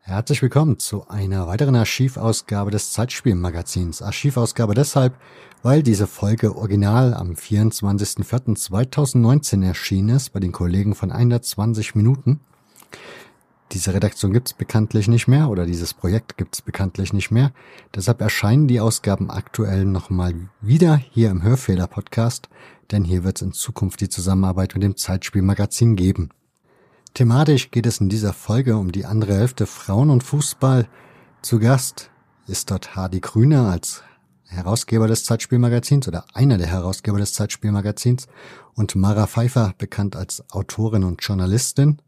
Herzlich willkommen zu einer weiteren Archivausgabe des Zeitspielmagazins. Archivausgabe deshalb, weil diese Folge original am 24.04.2019 erschienen ist bei den Kollegen von 120 Minuten. Diese Redaktion gibt's bekanntlich nicht mehr oder dieses Projekt gibt's bekanntlich nicht mehr. Deshalb erscheinen die Ausgaben aktuell nochmal wieder hier im Hörfehler-Podcast, denn hier wird's in Zukunft die Zusammenarbeit mit dem Zeitspielmagazin geben. Thematisch geht es in dieser Folge um die andere Hälfte Frauen und Fußball. Zu Gast ist dort Hardy Grüner als Herausgeber des Zeitspielmagazins oder einer der Herausgeber des Zeitspielmagazins und Mara Pfeiffer, bekannt als Autorin und Journalistin,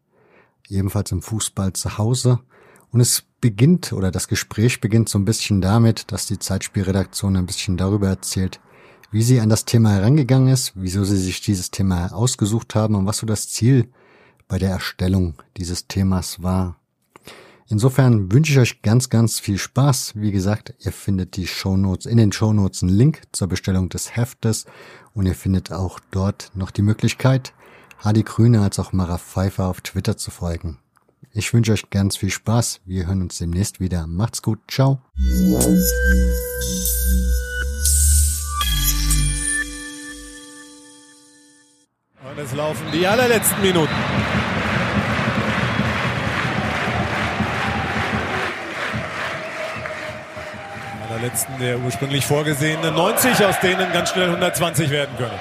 ebenfalls im Fußball zu Hause. Und es beginnt oder das Gespräch beginnt so ein bisschen damit, dass die Zeitspielredaktion ein bisschen darüber erzählt, wie sie an das Thema herangegangen ist, wieso sie sich dieses Thema ausgesucht haben und was so das Ziel bei der Erstellung dieses Themas war. Insofern wünsche ich euch ganz, ganz viel Spaß. Wie gesagt, ihr findet die Shownotes in den Shownotes einen Link zur Bestellung des Heftes und ihr findet auch dort noch die Möglichkeit, Hadi Grüne als auch Mara Pfeiffer auf Twitter zu folgen. Ich wünsche euch ganz viel Spaß. Wir hören uns demnächst wieder. Macht's gut. Ciao. Und es laufen die allerletzten Minuten. allerletzten der ursprünglich vorgesehenen 90, aus denen ganz schnell 120 werden können.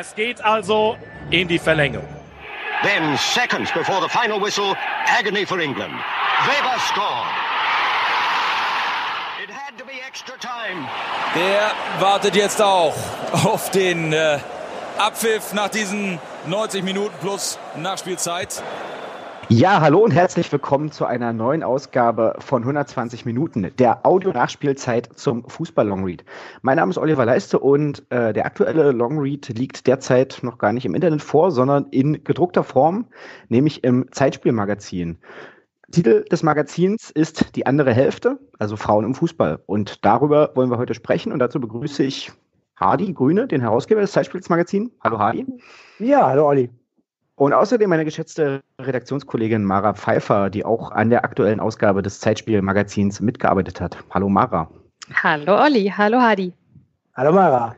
Es geht also in die Verlängerung. Then seconds before the final whistle, agony for England. Weber scored. It had to be extra time. Der wartet jetzt auch auf den äh, Abpfiff nach diesen 90 Minuten plus Nachspielzeit. Ja, hallo und herzlich willkommen zu einer neuen Ausgabe von 120 Minuten, der Audio-Nachspielzeit zum Fußball-Longread. Mein Name ist Oliver Leiste und äh, der aktuelle Longread liegt derzeit noch gar nicht im Internet vor, sondern in gedruckter Form, nämlich im Zeitspielmagazin. Titel des Magazins ist Die andere Hälfte, also Frauen im Fußball. Und darüber wollen wir heute sprechen und dazu begrüße ich Hardy Grüne, den Herausgeber des Zeitspielsmagazins. Hallo Hardy. Ja, hallo Olli. Und außerdem meine geschätzte Redaktionskollegin Mara Pfeiffer, die auch an der aktuellen Ausgabe des Zeitspielmagazins mitgearbeitet hat. Hallo Mara. Hallo Olli, hallo Hadi. Hallo Mara.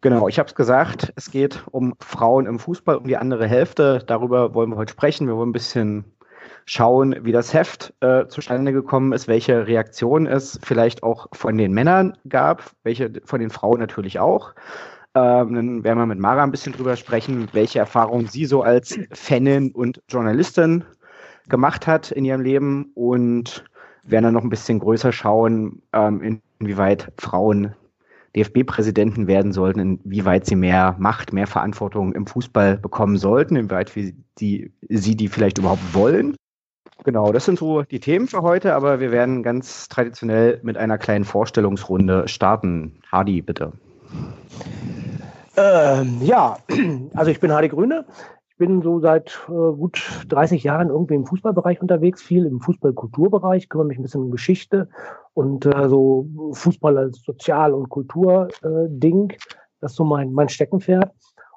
Genau, ich habe es gesagt, es geht um Frauen im Fußball, um die andere Hälfte. Darüber wollen wir heute sprechen. Wir wollen ein bisschen schauen, wie das Heft äh, zustande gekommen ist, welche Reaktionen es vielleicht auch von den Männern gab, welche von den Frauen natürlich auch. Ähm, dann werden wir mit Mara ein bisschen drüber sprechen, welche Erfahrungen sie so als Fanin und Journalistin gemacht hat in ihrem Leben und werden dann noch ein bisschen größer schauen, ähm, inwieweit Frauen DFB-Präsidenten werden sollten, inwieweit sie mehr Macht, mehr Verantwortung im Fußball bekommen sollten, inwieweit die, sie die vielleicht überhaupt wollen. Genau, das sind so die Themen für heute, aber wir werden ganz traditionell mit einer kleinen Vorstellungsrunde starten. Hardy, bitte. Ähm, ja, also ich bin Hardy Grüne. Ich bin so seit äh, gut 30 Jahren irgendwie im Fußballbereich unterwegs, viel im Fußballkulturbereich, kümmere mich ein bisschen um Geschichte und äh, so Fußball als Sozial- und Kulturding. Äh, das ist so mein, mein Steckenpferd.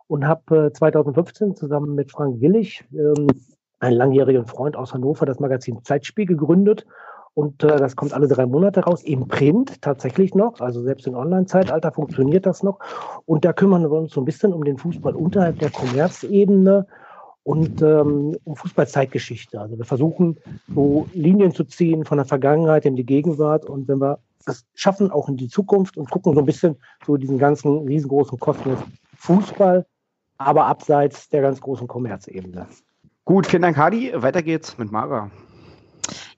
Und habe äh, 2015 zusammen mit Frank Willig, ähm, einen langjährigen Freund aus Hannover, das Magazin Zeitspiel gegründet und äh, das kommt alle drei Monate raus, im Print tatsächlich noch. Also selbst im Online-Zeitalter funktioniert das noch. Und da kümmern wir uns so ein bisschen um den Fußball unterhalb der Kommerzebene und ähm, um Fußballzeitgeschichte. Also wir versuchen so Linien zu ziehen von der Vergangenheit in die Gegenwart und wenn wir das schaffen, auch in die Zukunft und gucken so ein bisschen so diesen ganzen riesengroßen Kosmos Fußball, aber abseits der ganz großen Kommerzebene. Gut, vielen Dank, Hadi. Weiter geht's mit Mara.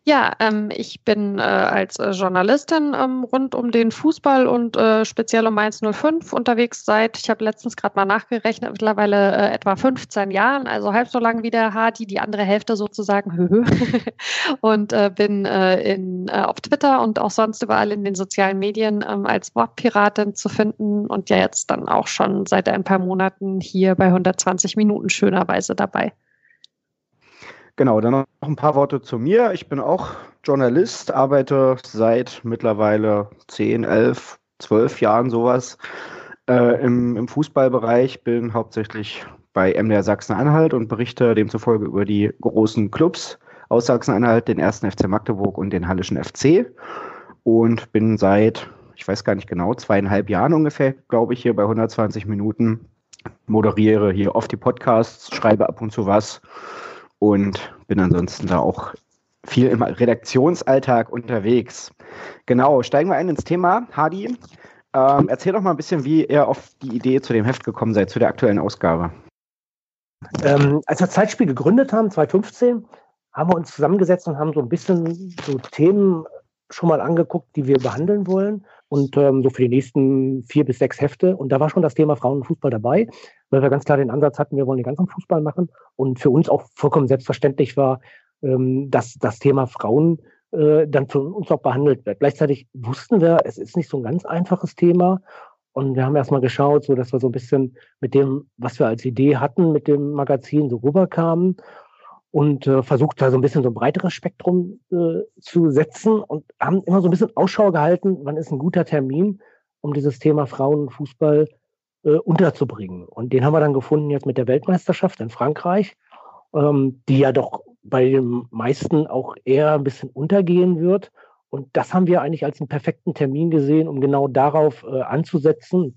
Ja, ähm, ich bin äh, als äh, Journalistin ähm, rund um den Fußball und äh, speziell um 105 unterwegs seit, ich habe letztens gerade mal nachgerechnet, mittlerweile äh, etwa 15 Jahren, also halb so lang wie der Hardy, die andere Hälfte sozusagen. und äh, bin äh, in, auf Twitter und auch sonst überall in den sozialen Medien ähm, als Wortpiratin zu finden und ja jetzt dann auch schon seit ein paar Monaten hier bei 120 Minuten schönerweise dabei. Genau, dann noch ein paar Worte zu mir. Ich bin auch Journalist, arbeite seit mittlerweile 10, 11, zwölf Jahren sowas äh, im, im Fußballbereich, bin hauptsächlich bei MDR Sachsen-Anhalt und berichte demzufolge über die großen Clubs aus Sachsen-Anhalt, den ersten FC Magdeburg und den Hallischen FC. Und bin seit, ich weiß gar nicht genau, zweieinhalb Jahren ungefähr, glaube ich, hier bei 120 Minuten, moderiere hier oft die Podcasts, schreibe ab und zu was und bin ansonsten da auch viel im Redaktionsalltag unterwegs. Genau, steigen wir ein ins Thema. Hadi, ähm, erzähl doch mal ein bisschen, wie ihr auf die Idee zu dem Heft gekommen seid, zu der aktuellen Ausgabe. Ähm, als wir Zeitspiel gegründet haben, 2015, haben wir uns zusammengesetzt und haben so ein bisschen so Themen schon mal angeguckt, die wir behandeln wollen. Und ähm, so für die nächsten vier bis sechs Hefte. Und da war schon das Thema Frauenfußball dabei, weil wir ganz klar den Ansatz hatten, wir wollen den ganzen Fußball machen. Und für uns auch vollkommen selbstverständlich war, ähm, dass das Thema Frauen äh, dann für uns auch behandelt wird. Gleichzeitig wussten wir, es ist nicht so ein ganz einfaches Thema. Und wir haben erstmal geschaut, so dass wir so ein bisschen mit dem, was wir als Idee hatten, mit dem Magazin so rüberkamen und äh, versucht da so ein bisschen so ein breiteres Spektrum äh, zu setzen und haben immer so ein bisschen Ausschau gehalten, wann ist ein guter Termin, um dieses Thema Frauenfußball äh, unterzubringen. Und den haben wir dann gefunden jetzt mit der Weltmeisterschaft in Frankreich, ähm, die ja doch bei den meisten auch eher ein bisschen untergehen wird. Und das haben wir eigentlich als einen perfekten Termin gesehen, um genau darauf äh, anzusetzen.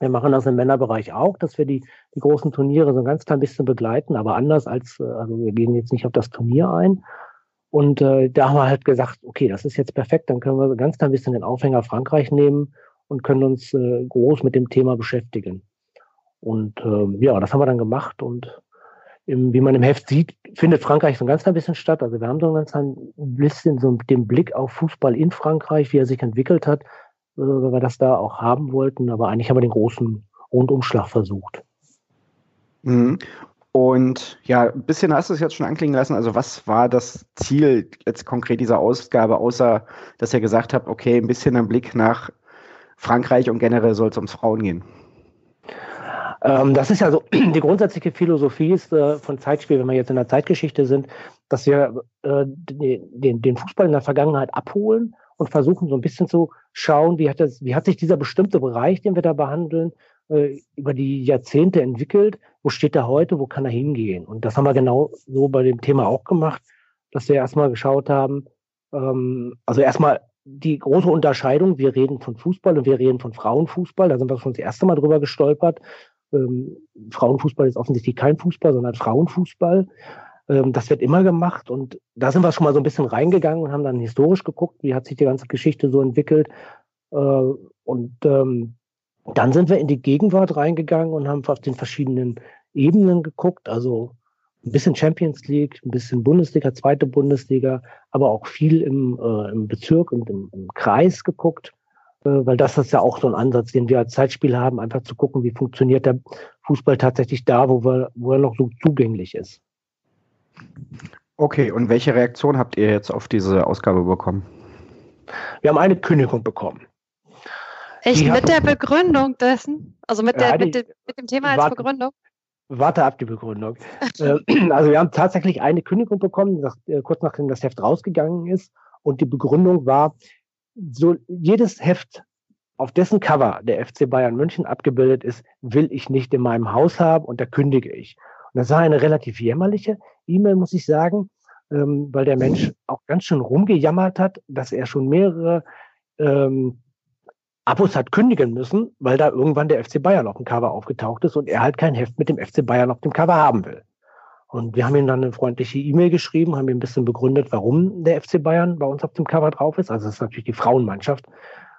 Wir machen das im Männerbereich auch, dass wir die, die großen Turniere so ein ganz klein bisschen begleiten, aber anders als, äh, also wir gehen jetzt nicht auf das Turnier ein. Und äh, da haben wir halt gesagt, okay, das ist jetzt perfekt, dann können wir ganz klein bisschen den Aufhänger Frankreich nehmen und können uns äh, groß mit dem Thema beschäftigen. Und äh, ja, das haben wir dann gemacht und im, wie man im Heft sieht, findet Frankreich so ein ganz klein bisschen statt. Also wir haben so ein ganz ein bisschen so den Blick auf Fußball in Frankreich, wie er sich entwickelt hat, weil wir das da auch haben wollten. Aber eigentlich haben wir den großen Rundumschlag versucht. Mhm. Und ja, ein bisschen hast du es jetzt schon anklingen lassen. Also was war das Ziel jetzt konkret dieser Ausgabe, außer dass ihr gesagt habt, okay, ein bisschen ein Blick nach Frankreich und generell soll es ums Frauen gehen? Ähm, das ist ja so, die grundsätzliche Philosophie ist äh, von Zeitspiel, wenn wir jetzt in der Zeitgeschichte sind, dass wir äh, den, den Fußball in der Vergangenheit abholen und versuchen so ein bisschen zu schauen, wie hat, das, wie hat sich dieser bestimmte Bereich, den wir da behandeln, äh, über die Jahrzehnte entwickelt, wo steht er heute, wo kann er hingehen? Und das haben wir genau so bei dem Thema auch gemacht, dass wir erstmal geschaut haben, ähm, also erstmal die große Unterscheidung, wir reden von Fußball und wir reden von Frauenfußball, da sind wir schon das erste Mal drüber gestolpert, ähm, Frauenfußball ist offensichtlich kein Fußball, sondern Frauenfußball. Ähm, das wird immer gemacht und da sind wir schon mal so ein bisschen reingegangen und haben dann historisch geguckt, wie hat sich die ganze Geschichte so entwickelt. Äh, und ähm, dann sind wir in die Gegenwart reingegangen und haben auf den verschiedenen Ebenen geguckt, also ein bisschen Champions League, ein bisschen Bundesliga, zweite Bundesliga, aber auch viel im, äh, im Bezirk und im, im Kreis geguckt äh, weil das ist ja auch so ein Ansatz, den wir als Zeitspiel haben, einfach zu gucken, wie funktioniert der Fußball tatsächlich da, wo, wir, wo er noch so zugänglich ist. Okay, und welche Reaktion habt ihr jetzt auf diese Ausgabe bekommen? Wir haben eine Kündigung bekommen. Echt die mit der Begründung dessen? Also mit, der, ja, die, mit, dem, mit, dem, Thema als warte, Begründung? Warte ab die Begründung. Äh, also wir haben tatsächlich eine Kündigung bekommen, nach, äh, kurz nachdem das Heft rausgegangen ist. Und die Begründung war, so jedes Heft, auf dessen Cover der FC Bayern München abgebildet ist, will ich nicht in meinem Haus haben und da kündige ich. Das war eine relativ jämmerliche E-Mail, muss ich sagen, ähm, weil der Mensch auch ganz schön rumgejammert hat, dass er schon mehrere ähm, Abos hat kündigen müssen, weil da irgendwann der FC Bayern auf dem Cover aufgetaucht ist und er halt kein Heft mit dem FC Bayern auf dem Cover haben will. Und wir haben ihm dann eine freundliche E-Mail geschrieben, haben ihm ein bisschen begründet, warum der FC Bayern bei uns auf dem Cover drauf ist. Also es ist natürlich die Frauenmannschaft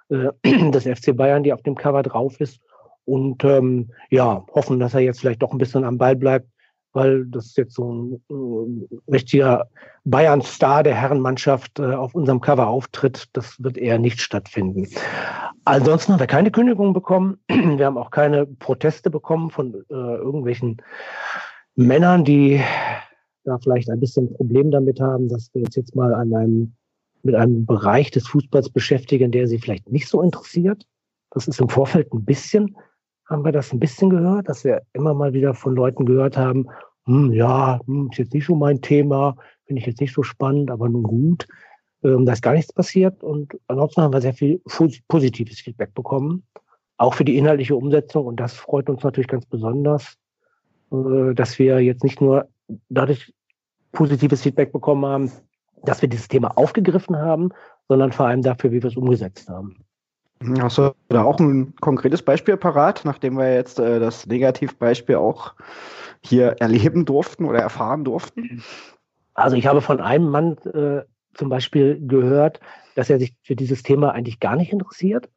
äh, des FC Bayern, die auf dem Cover drauf ist. Und ähm, ja, hoffen, dass er jetzt vielleicht doch ein bisschen am Ball bleibt, weil das jetzt so ein äh, richtiger Bayern-Star der Herrenmannschaft äh, auf unserem Cover auftritt. Das wird eher nicht stattfinden. Ansonsten hat er keine Kündigung bekommen. Wir haben auch keine Proteste bekommen von äh, irgendwelchen Männern, die da vielleicht ein bisschen ein Problem damit haben, dass wir uns jetzt mal an einem, mit einem Bereich des Fußballs beschäftigen, der sie vielleicht nicht so interessiert. Das ist im Vorfeld ein bisschen, haben wir das ein bisschen gehört, dass wir immer mal wieder von Leuten gehört haben, hm, ja, hm, ist jetzt nicht so mein Thema, finde ich jetzt nicht so spannend, aber nun gut. Ähm, da ist gar nichts passiert und ansonsten haben wir sehr viel positives Feedback bekommen, auch für die inhaltliche Umsetzung und das freut uns natürlich ganz besonders, äh, dass wir jetzt nicht nur dadurch positives Feedback bekommen haben, dass wir dieses Thema aufgegriffen haben, sondern vor allem dafür, wie wir es umgesetzt haben. Hast du da auch ein konkretes Beispiel parat, nachdem wir jetzt äh, das Negativbeispiel auch hier erleben durften oder erfahren durften? Also ich habe von einem Mann äh, zum Beispiel gehört, dass er sich für dieses Thema eigentlich gar nicht interessiert.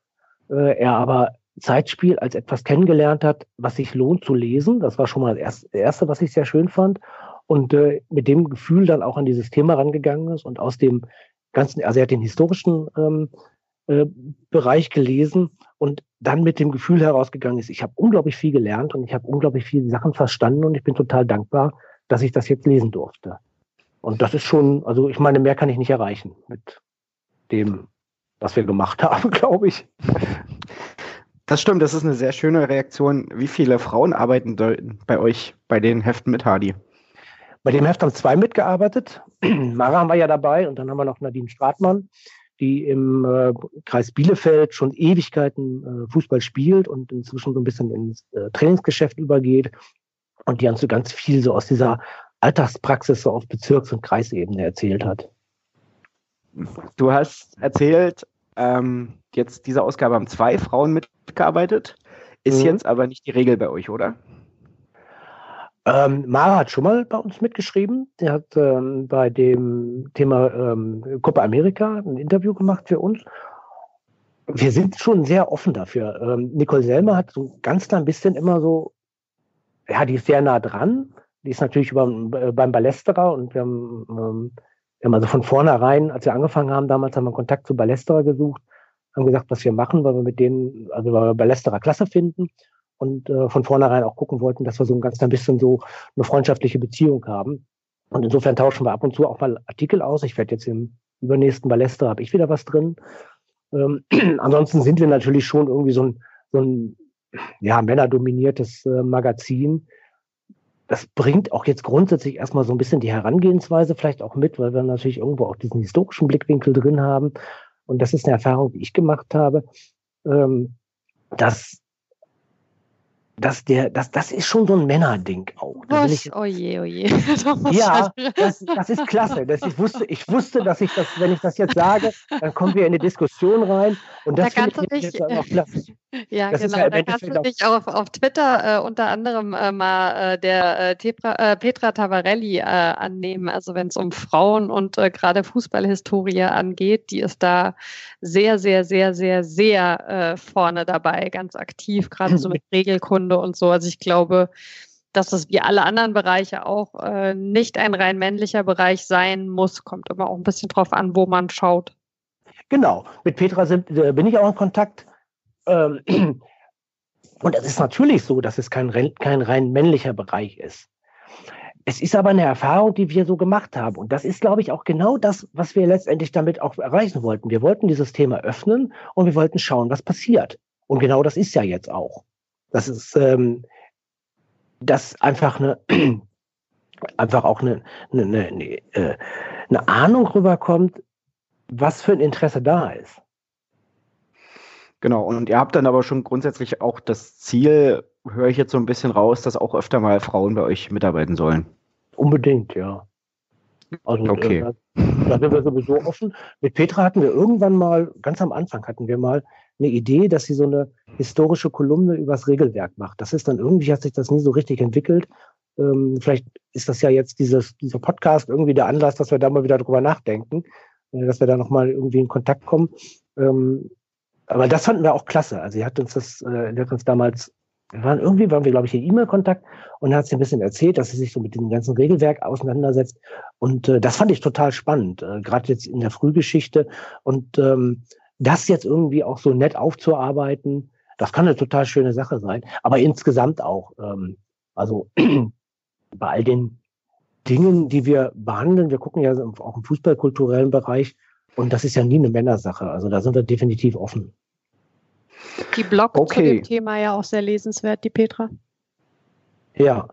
Äh, er aber Zeitspiel als etwas kennengelernt hat, was sich lohnt zu lesen. Das war schon mal das Erste, was ich sehr schön fand. Und äh, mit dem Gefühl dann auch an dieses Thema rangegangen ist und aus dem ganzen, also er hat den historischen ähm, äh, Bereich gelesen und dann mit dem Gefühl herausgegangen ist, ich habe unglaublich viel gelernt und ich habe unglaublich viele Sachen verstanden und ich bin total dankbar, dass ich das jetzt lesen durfte. Und das ist schon, also ich meine, mehr kann ich nicht erreichen mit dem, was wir gemacht haben, glaube ich. Das stimmt, das ist eine sehr schöne Reaktion. Wie viele Frauen arbeiten bei euch bei den Heften mit Hardy? Bei dem Heft haben zwei mitgearbeitet. Mara war ja dabei und dann haben wir noch Nadine Stratmann, die im äh, Kreis Bielefeld schon Ewigkeiten äh, Fußball spielt und inzwischen so ein bisschen ins äh, Trainingsgeschäft übergeht und die uns so ganz viel so aus dieser Alltagspraxis so auf Bezirks- und Kreisebene erzählt hat. Du hast erzählt, ähm, jetzt diese Ausgabe haben zwei Frauen mitgearbeitet. Ist mhm. jetzt aber nicht die Regel bei euch, oder? Ähm, Mara hat schon mal bei uns mitgeschrieben. Der hat ähm, bei dem Thema ähm, Copa America ein Interview gemacht für uns. Wir sind schon sehr offen dafür. Ähm, Nicole Selmer hat so ganz klein bisschen immer so, ja, die ist sehr nah dran, die ist natürlich über, äh, beim Ballesterer und wir haben, ähm, wir haben also von vornherein, als wir angefangen haben, damals haben wir Kontakt zu Ballesterer gesucht, haben gesagt, was wir machen, weil wir mit denen, also weil wir Ballesterer klasse finden und äh, von vornherein auch gucken wollten, dass wir so ein ganz ein bisschen so eine freundschaftliche Beziehung haben. Und insofern tauschen wir ab und zu auch mal Artikel aus. Ich werde jetzt im übernächsten Ballester habe ich wieder was drin. Ähm, ansonsten sind wir natürlich schon irgendwie so ein, so ein ja, männerdominiertes äh, Magazin, das bringt auch jetzt grundsätzlich erstmal so ein bisschen die Herangehensweise vielleicht auch mit, weil wir natürlich irgendwo auch diesen historischen Blickwinkel drin haben. Und das ist eine Erfahrung, die ich gemacht habe, ähm, dass dass der, das, das ist schon so ein Männerding auch. Da Was? Ich, oje, oje. ja, das, das ist klasse. Das, ich, wusste, ich wusste, dass ich das, wenn ich das jetzt sage, dann kommen wir in eine Diskussion rein. Und das da finde ich dich, jetzt klasse. Ja, das genau. Ja da kannst du dich auf, auf Twitter äh, unter anderem äh, mal äh, der äh, Tepra, äh, Petra Tavarelli äh, annehmen. Also wenn es um Frauen und gerade Fußballhistorie angeht, die ist da sehr, sehr, sehr, sehr, sehr vorne dabei, ganz aktiv, gerade so mit Regelkunde und so. Also ich glaube, dass das wie alle anderen Bereiche auch nicht ein rein männlicher Bereich sein muss. Kommt immer auch ein bisschen drauf an, wo man schaut. Genau. Mit Petra sind, bin ich auch in Kontakt ähm, und es ist natürlich so, dass es kein, kein rein männlicher Bereich ist. Es ist aber eine Erfahrung, die wir so gemacht haben. Und das ist, glaube ich, auch genau das, was wir letztendlich damit auch erreichen wollten. Wir wollten dieses Thema öffnen und wir wollten schauen, was passiert. Und genau das ist ja jetzt auch. Das ist, ähm, dass einfach eine, einfach auch eine, eine, eine, eine, äh, eine Ahnung rüberkommt, was für ein Interesse da ist. Genau, und ihr habt dann aber schon grundsätzlich auch das Ziel, höre ich jetzt so ein bisschen raus, dass auch öfter mal Frauen bei euch mitarbeiten sollen. Unbedingt, ja. Also okay. Äh, da sind wir sowieso offen. Mit Petra hatten wir irgendwann mal, ganz am Anfang hatten wir mal eine Idee, dass sie so eine historische Kolumne übers Regelwerk macht. Das ist dann irgendwie, hat sich das nie so richtig entwickelt. Ähm, vielleicht ist das ja jetzt dieses, dieser Podcast irgendwie der Anlass, dass wir da mal wieder drüber nachdenken, äh, dass wir da nochmal irgendwie in Kontakt kommen. Ähm, aber das fanden wir auch klasse. Also sie hat uns das, äh, hat uns damals, waren irgendwie waren wir, glaube ich, in E-Mail-Kontakt und hat sie ein bisschen erzählt, dass sie sich so mit dem ganzen Regelwerk auseinandersetzt. Und äh, das fand ich total spannend, äh, gerade jetzt in der Frühgeschichte. Und ähm, das jetzt irgendwie auch so nett aufzuarbeiten, das kann eine total schöne Sache sein. Aber insgesamt auch, ähm, also bei all den Dingen, die wir behandeln, wir gucken ja auch im fußballkulturellen Bereich, und das ist ja nie eine Männersache. Also da sind wir definitiv offen. Die Blog okay. zu dem Thema ja auch sehr lesenswert, die Petra. Ja.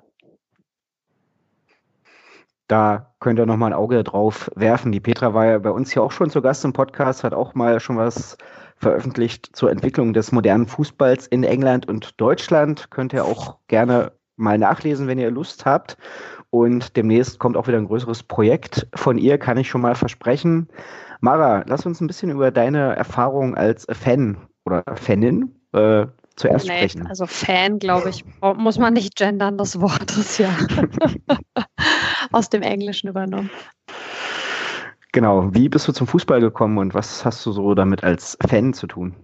Da könnt ihr nochmal ein Auge drauf werfen. Die Petra war ja bei uns hier auch schon zu Gast im Podcast, hat auch mal schon was veröffentlicht zur Entwicklung des modernen Fußballs in England und Deutschland. Könnt ihr auch gerne mal nachlesen, wenn ihr Lust habt. Und demnächst kommt auch wieder ein größeres Projekt von ihr, kann ich schon mal versprechen. Mara, lass uns ein bisschen über deine Erfahrung als Fan oder Fanin äh, zuerst nee, sprechen. Also Fan, glaube ich, muss man nicht gendern, das Wort ist ja aus dem Englischen übernommen. Genau, wie bist du zum Fußball gekommen und was hast du so damit als Fan zu tun?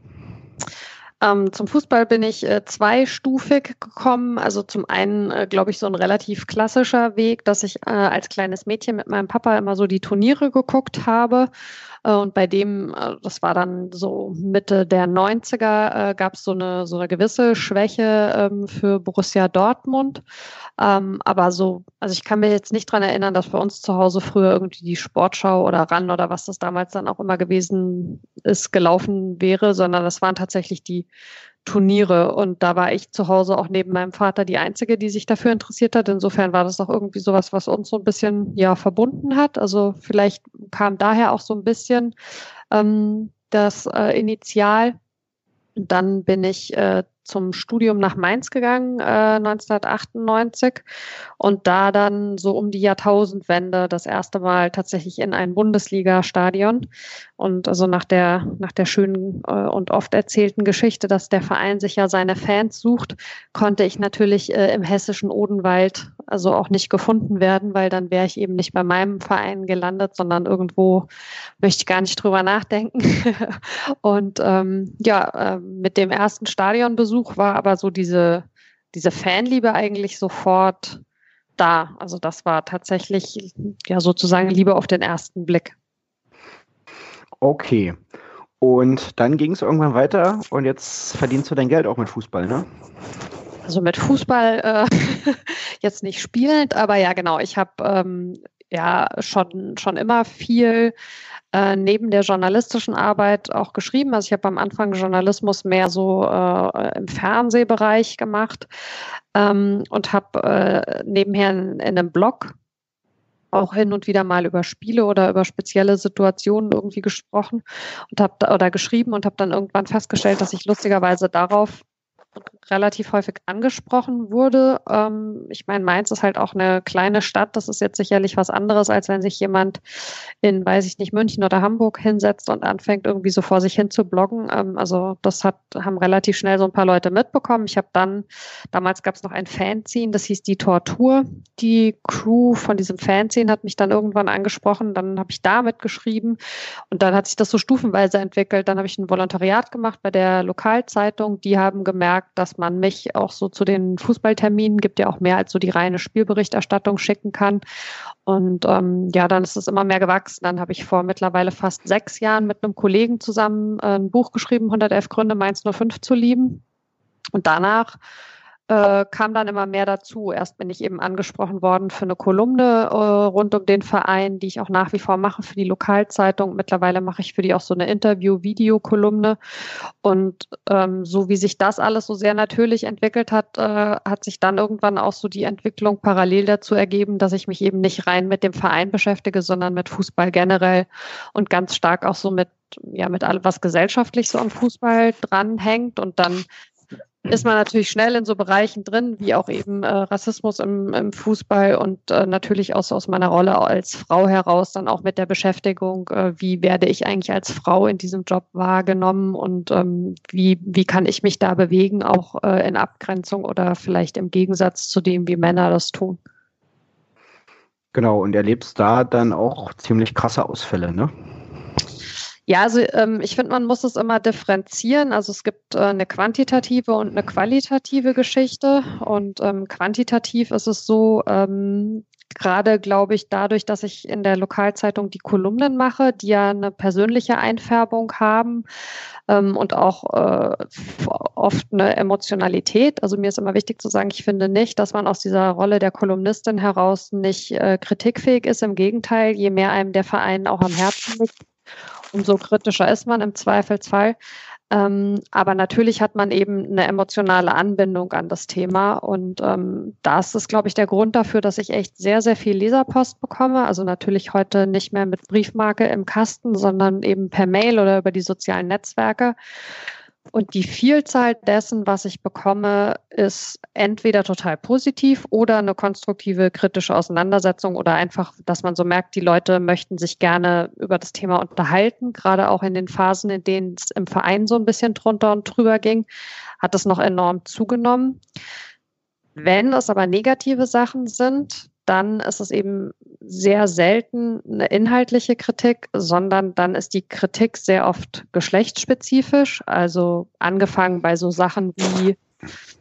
Ähm, zum Fußball bin ich äh, zweistufig gekommen. Also zum einen, äh, glaube ich, so ein relativ klassischer Weg, dass ich äh, als kleines Mädchen mit meinem Papa immer so die Turniere geguckt habe. Äh, und bei dem, äh, das war dann so Mitte der 90er, äh, gab es so eine, so eine gewisse Schwäche ähm, für Borussia Dortmund. Ähm, aber so, also ich kann mir jetzt nicht dran erinnern, dass bei uns zu Hause früher irgendwie die Sportschau oder RAN oder was das damals dann auch immer gewesen ist, gelaufen wäre, sondern das waren tatsächlich die Turniere. Und da war ich zu Hause auch neben meinem Vater die Einzige, die sich dafür interessiert hat. Insofern war das auch irgendwie sowas, was uns so ein bisschen ja verbunden hat. Also vielleicht kam daher auch so ein bisschen ähm, das äh, Initial. Dann bin ich äh, zum Studium nach Mainz gegangen, äh, 1998 und da dann so um die Jahrtausendwende das erste Mal tatsächlich in ein Bundesliga-Stadion. Und also nach der, nach der schönen äh, und oft erzählten Geschichte, dass der Verein sich ja seine Fans sucht, konnte ich natürlich äh, im hessischen Odenwald also auch nicht gefunden werden, weil dann wäre ich eben nicht bei meinem Verein gelandet, sondern irgendwo möchte ich gar nicht drüber nachdenken. und ähm, ja, äh, mit dem ersten Stadionbesuch war aber so diese, diese Fanliebe eigentlich sofort da. Also das war tatsächlich ja sozusagen Liebe auf den ersten Blick. Okay. Und dann ging es irgendwann weiter und jetzt verdienst du dein Geld auch mit Fußball, ne? Also mit Fußball äh, jetzt nicht spielend, aber ja, genau. Ich habe ähm, ja schon, schon immer viel äh, neben der journalistischen Arbeit auch geschrieben. Also ich habe am Anfang Journalismus mehr so äh, im Fernsehbereich gemacht ähm, und habe äh, nebenher in, in einem Blog auch hin und wieder mal über Spiele oder über spezielle Situationen irgendwie gesprochen und habe oder geschrieben und habe dann irgendwann festgestellt, dass ich lustigerweise darauf relativ häufig angesprochen wurde. Ähm, ich meine, Mainz ist halt auch eine kleine Stadt. Das ist jetzt sicherlich was anderes, als wenn sich jemand in, weiß ich nicht, München oder Hamburg hinsetzt und anfängt, irgendwie so vor sich hin zu bloggen. Ähm, also das hat, haben relativ schnell so ein paar Leute mitbekommen. Ich habe dann, damals gab es noch ein Fanzine, das hieß die Tortur. Die Crew von diesem Fanzine hat mich dann irgendwann angesprochen. Dann habe ich da mitgeschrieben und dann hat sich das so stufenweise entwickelt. Dann habe ich ein Volontariat gemacht bei der Lokalzeitung. Die haben gemerkt, dass man mich auch so zu den Fußballterminen gibt ja auch mehr als so die reine Spielberichterstattung schicken kann. Und ähm, ja, dann ist es immer mehr gewachsen. Dann habe ich vor mittlerweile fast sechs Jahren mit einem Kollegen zusammen äh, ein Buch geschrieben, 111 Gründe, Mainz 05 zu lieben. Und danach äh, kam dann immer mehr dazu. Erst bin ich eben angesprochen worden für eine Kolumne äh, rund um den Verein, die ich auch nach wie vor mache für die Lokalzeitung. Mittlerweile mache ich für die auch so eine Interview-Video-Kolumne. Und ähm, so wie sich das alles so sehr natürlich entwickelt hat, äh, hat sich dann irgendwann auch so die Entwicklung parallel dazu ergeben, dass ich mich eben nicht rein mit dem Verein beschäftige, sondern mit Fußball generell und ganz stark auch so mit ja, mit allem, was gesellschaftlich so am Fußball dranhängt und dann ist man natürlich schnell in so Bereichen drin, wie auch eben äh, Rassismus im, im, Fußball und äh, natürlich aus, aus meiner Rolle als Frau heraus dann auch mit der Beschäftigung, äh, wie werde ich eigentlich als Frau in diesem Job wahrgenommen und ähm, wie, wie kann ich mich da bewegen, auch äh, in Abgrenzung oder vielleicht im Gegensatz zu dem, wie Männer das tun. Genau, und erlebst da dann auch ziemlich krasse Ausfälle, ne? Ja, also ähm, ich finde, man muss es immer differenzieren. Also es gibt äh, eine quantitative und eine qualitative Geschichte. Und ähm, quantitativ ist es so, ähm, gerade glaube ich, dadurch, dass ich in der Lokalzeitung die Kolumnen mache, die ja eine persönliche Einfärbung haben ähm, und auch äh, oft eine Emotionalität. Also mir ist immer wichtig zu sagen, ich finde nicht, dass man aus dieser Rolle der Kolumnistin heraus nicht äh, kritikfähig ist. Im Gegenteil, je mehr einem der Verein auch am Herzen liegt, umso kritischer ist man im Zweifelsfall. Ähm, aber natürlich hat man eben eine emotionale Anbindung an das Thema. Und ähm, das ist, glaube ich, der Grund dafür, dass ich echt sehr, sehr viel Leserpost bekomme. Also natürlich heute nicht mehr mit Briefmarke im Kasten, sondern eben per Mail oder über die sozialen Netzwerke. Und die Vielzahl dessen, was ich bekomme, ist entweder total positiv oder eine konstruktive kritische Auseinandersetzung oder einfach, dass man so merkt, die Leute möchten sich gerne über das Thema unterhalten. Gerade auch in den Phasen, in denen es im Verein so ein bisschen drunter und drüber ging, hat es noch enorm zugenommen. Wenn es aber negative Sachen sind, dann ist es eben sehr selten eine inhaltliche Kritik, sondern dann ist die Kritik sehr oft geschlechtsspezifisch. Also angefangen bei so Sachen wie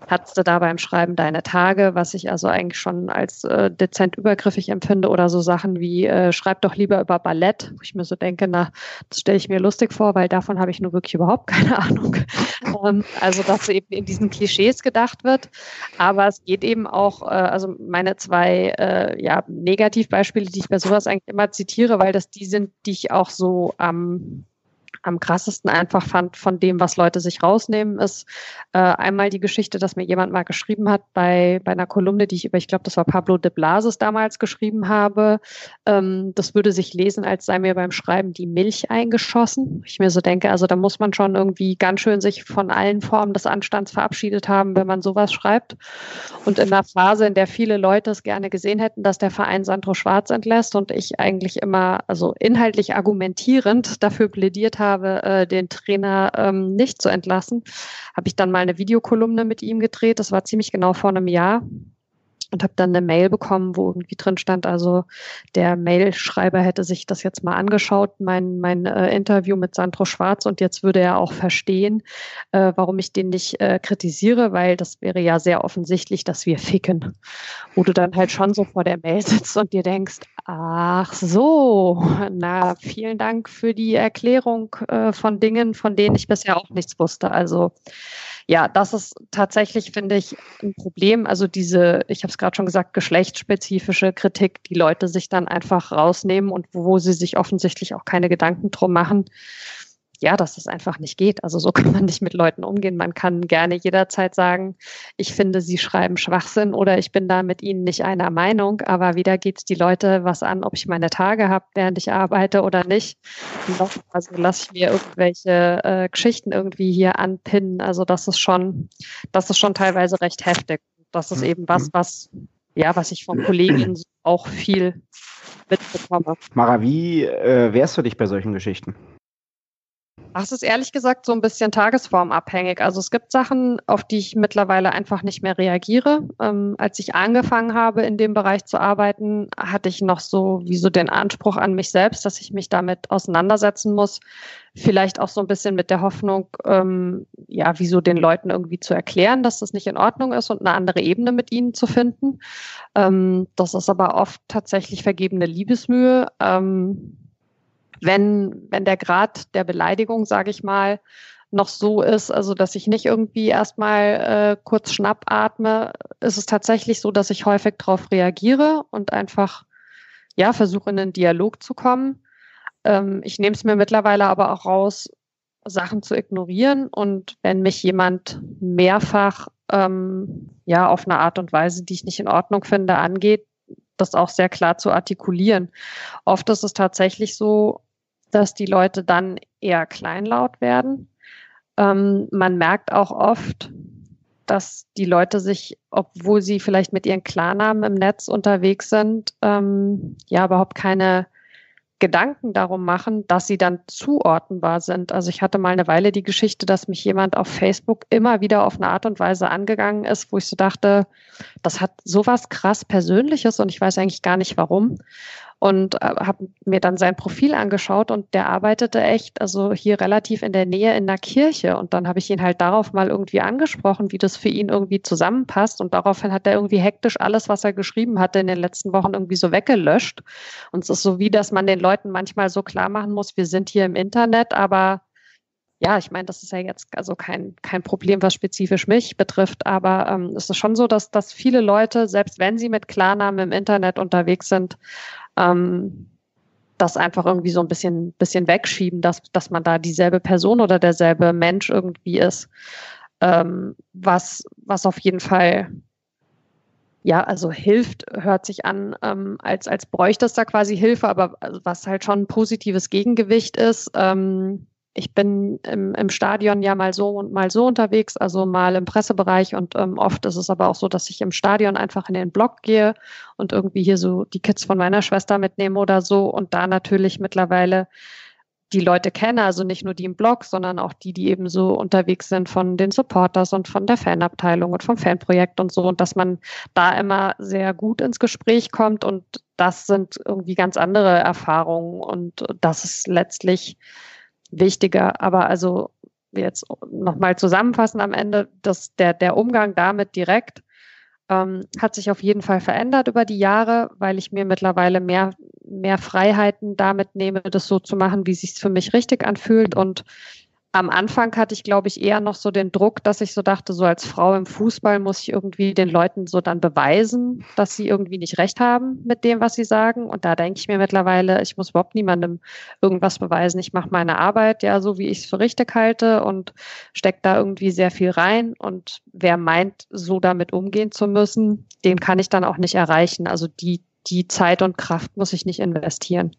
hattest du da beim Schreiben deine Tage, was ich also eigentlich schon als äh, dezent übergriffig empfinde oder so Sachen wie äh, schreib doch lieber über Ballett, wo ich mir so denke, na, das stelle ich mir lustig vor, weil davon habe ich nur wirklich überhaupt keine Ahnung. ähm, also, dass eben in diesen Klischees gedacht wird. Aber es geht eben auch, äh, also meine zwei äh, ja, Negativbeispiele, die ich bei sowas eigentlich immer zitiere, weil das die sind, die ich auch so am ähm, am krassesten einfach fand von dem, was Leute sich rausnehmen, ist äh, einmal die Geschichte, dass mir jemand mal geschrieben hat bei, bei einer Kolumne, die ich über, ich glaube, das war Pablo de Blasis damals geschrieben habe. Ähm, das würde sich lesen, als sei mir beim Schreiben die Milch eingeschossen. Ich mir so denke, also da muss man schon irgendwie ganz schön sich von allen Formen des Anstands verabschiedet haben, wenn man sowas schreibt. Und in einer Phase, in der viele Leute es gerne gesehen hätten, dass der Verein Sandro Schwarz entlässt und ich eigentlich immer, also inhaltlich argumentierend dafür plädiert habe, habe, äh, den Trainer ähm, nicht zu entlassen, habe ich dann mal eine Videokolumne mit ihm gedreht. Das war ziemlich genau vor einem Jahr und habe dann eine Mail bekommen, wo irgendwie drin stand, also der Mailschreiber hätte sich das jetzt mal angeschaut, mein, mein äh, Interview mit Sandro Schwarz und jetzt würde er auch verstehen, äh, warum ich den nicht äh, kritisiere, weil das wäre ja sehr offensichtlich, dass wir ficken. Wo du dann halt schon so vor der Mail sitzt und dir denkst, ach so, na, vielen Dank für die Erklärung äh, von Dingen, von denen ich bisher auch nichts wusste. Also ja, das ist tatsächlich, finde ich, ein Problem. Also diese, ich habe es gerade schon gesagt, geschlechtsspezifische Kritik, die Leute sich dann einfach rausnehmen und wo sie sich offensichtlich auch keine Gedanken drum machen, ja, dass es einfach nicht geht. Also so kann man nicht mit Leuten umgehen. Man kann gerne jederzeit sagen, ich finde, sie schreiben Schwachsinn oder ich bin da mit ihnen nicht einer Meinung, aber wieder geht es die Leute was an, ob ich meine Tage habe, während ich arbeite oder nicht. Also lasse ich mir irgendwelche äh, Geschichten irgendwie hier anpinnen. Also das ist schon, das ist schon teilweise recht heftig. Das ist eben was, was, ja, was ich von Kolleginnen auch viel mitbekomme. Mara, wie äh, wehrst du dich bei solchen Geschichten? Es ist ehrlich gesagt so ein bisschen tagesformabhängig. Also es gibt Sachen, auf die ich mittlerweile einfach nicht mehr reagiere. Ähm, als ich angefangen habe, in dem Bereich zu arbeiten, hatte ich noch so wie so den Anspruch an mich selbst, dass ich mich damit auseinandersetzen muss. Vielleicht auch so ein bisschen mit der Hoffnung, ähm, ja, wieso den Leuten irgendwie zu erklären, dass das nicht in Ordnung ist und eine andere Ebene mit ihnen zu finden. Ähm, das ist aber oft tatsächlich vergebene Liebesmühe. Ähm, wenn, wenn der Grad der Beleidigung, sage ich mal, noch so ist, also dass ich nicht irgendwie erstmal äh, kurz schnappatme, ist es tatsächlich so, dass ich häufig darauf reagiere und einfach ja versuche in einen Dialog zu kommen. Ähm, ich nehme es mir mittlerweile aber auch raus, Sachen zu ignorieren und wenn mich jemand mehrfach ähm, ja auf eine Art und Weise, die ich nicht in Ordnung finde, angeht, das auch sehr klar zu artikulieren. Oft ist es tatsächlich so, dass die Leute dann eher kleinlaut werden. Ähm, man merkt auch oft, dass die Leute sich, obwohl sie vielleicht mit ihren Klarnamen im Netz unterwegs sind, ähm, ja überhaupt keine Gedanken darum machen, dass sie dann zuordnenbar sind. Also ich hatte mal eine Weile die Geschichte, dass mich jemand auf Facebook immer wieder auf eine Art und Weise angegangen ist, wo ich so dachte, das hat sowas krass Persönliches und ich weiß eigentlich gar nicht warum und äh, habe mir dann sein Profil angeschaut und der arbeitete echt, also hier relativ in der Nähe in der Kirche. Und dann habe ich ihn halt darauf mal irgendwie angesprochen, wie das für ihn irgendwie zusammenpasst. Und daraufhin hat er irgendwie hektisch alles, was er geschrieben hatte, in den letzten Wochen irgendwie so weggelöscht. Und es ist so wie, dass man den Leuten manchmal so klar machen muss, wir sind hier im Internet, aber ja, ich meine, das ist ja jetzt also kein, kein Problem, was spezifisch mich betrifft, aber ähm, es ist schon so, dass, dass viele Leute, selbst wenn sie mit Klarnamen im Internet unterwegs sind, ähm, das einfach irgendwie so ein bisschen, bisschen wegschieben, dass, dass man da dieselbe Person oder derselbe Mensch irgendwie ist. Ähm, was, was auf jeden Fall ja, also hilft, hört sich an, ähm, als, als bräuchte es da quasi Hilfe, aber was halt schon ein positives Gegengewicht ist. Ähm, ich bin im, im Stadion ja mal so und mal so unterwegs, also mal im Pressebereich und ähm, oft ist es aber auch so, dass ich im Stadion einfach in den Blog gehe und irgendwie hier so die Kids von meiner Schwester mitnehme oder so und da natürlich mittlerweile die Leute kenne, also nicht nur die im Blog, sondern auch die, die eben so unterwegs sind von den Supporters und von der Fanabteilung und vom Fanprojekt und so und dass man da immer sehr gut ins Gespräch kommt und das sind irgendwie ganz andere Erfahrungen und das ist letztlich wichtiger. Aber also jetzt nochmal zusammenfassen am Ende, dass der, der Umgang damit direkt ähm, hat sich auf jeden Fall verändert über die Jahre, weil ich mir mittlerweile mehr, mehr Freiheiten damit nehme, das so zu machen, wie es sich für mich richtig anfühlt und am Anfang hatte ich, glaube ich, eher noch so den Druck, dass ich so dachte, so als Frau im Fußball muss ich irgendwie den Leuten so dann beweisen, dass sie irgendwie nicht recht haben mit dem, was sie sagen. Und da denke ich mir mittlerweile, ich muss überhaupt niemandem irgendwas beweisen. Ich mache meine Arbeit ja so, wie ich es für richtig halte und stecke da irgendwie sehr viel rein. Und wer meint, so damit umgehen zu müssen, den kann ich dann auch nicht erreichen. Also die, die Zeit und Kraft muss ich nicht investieren.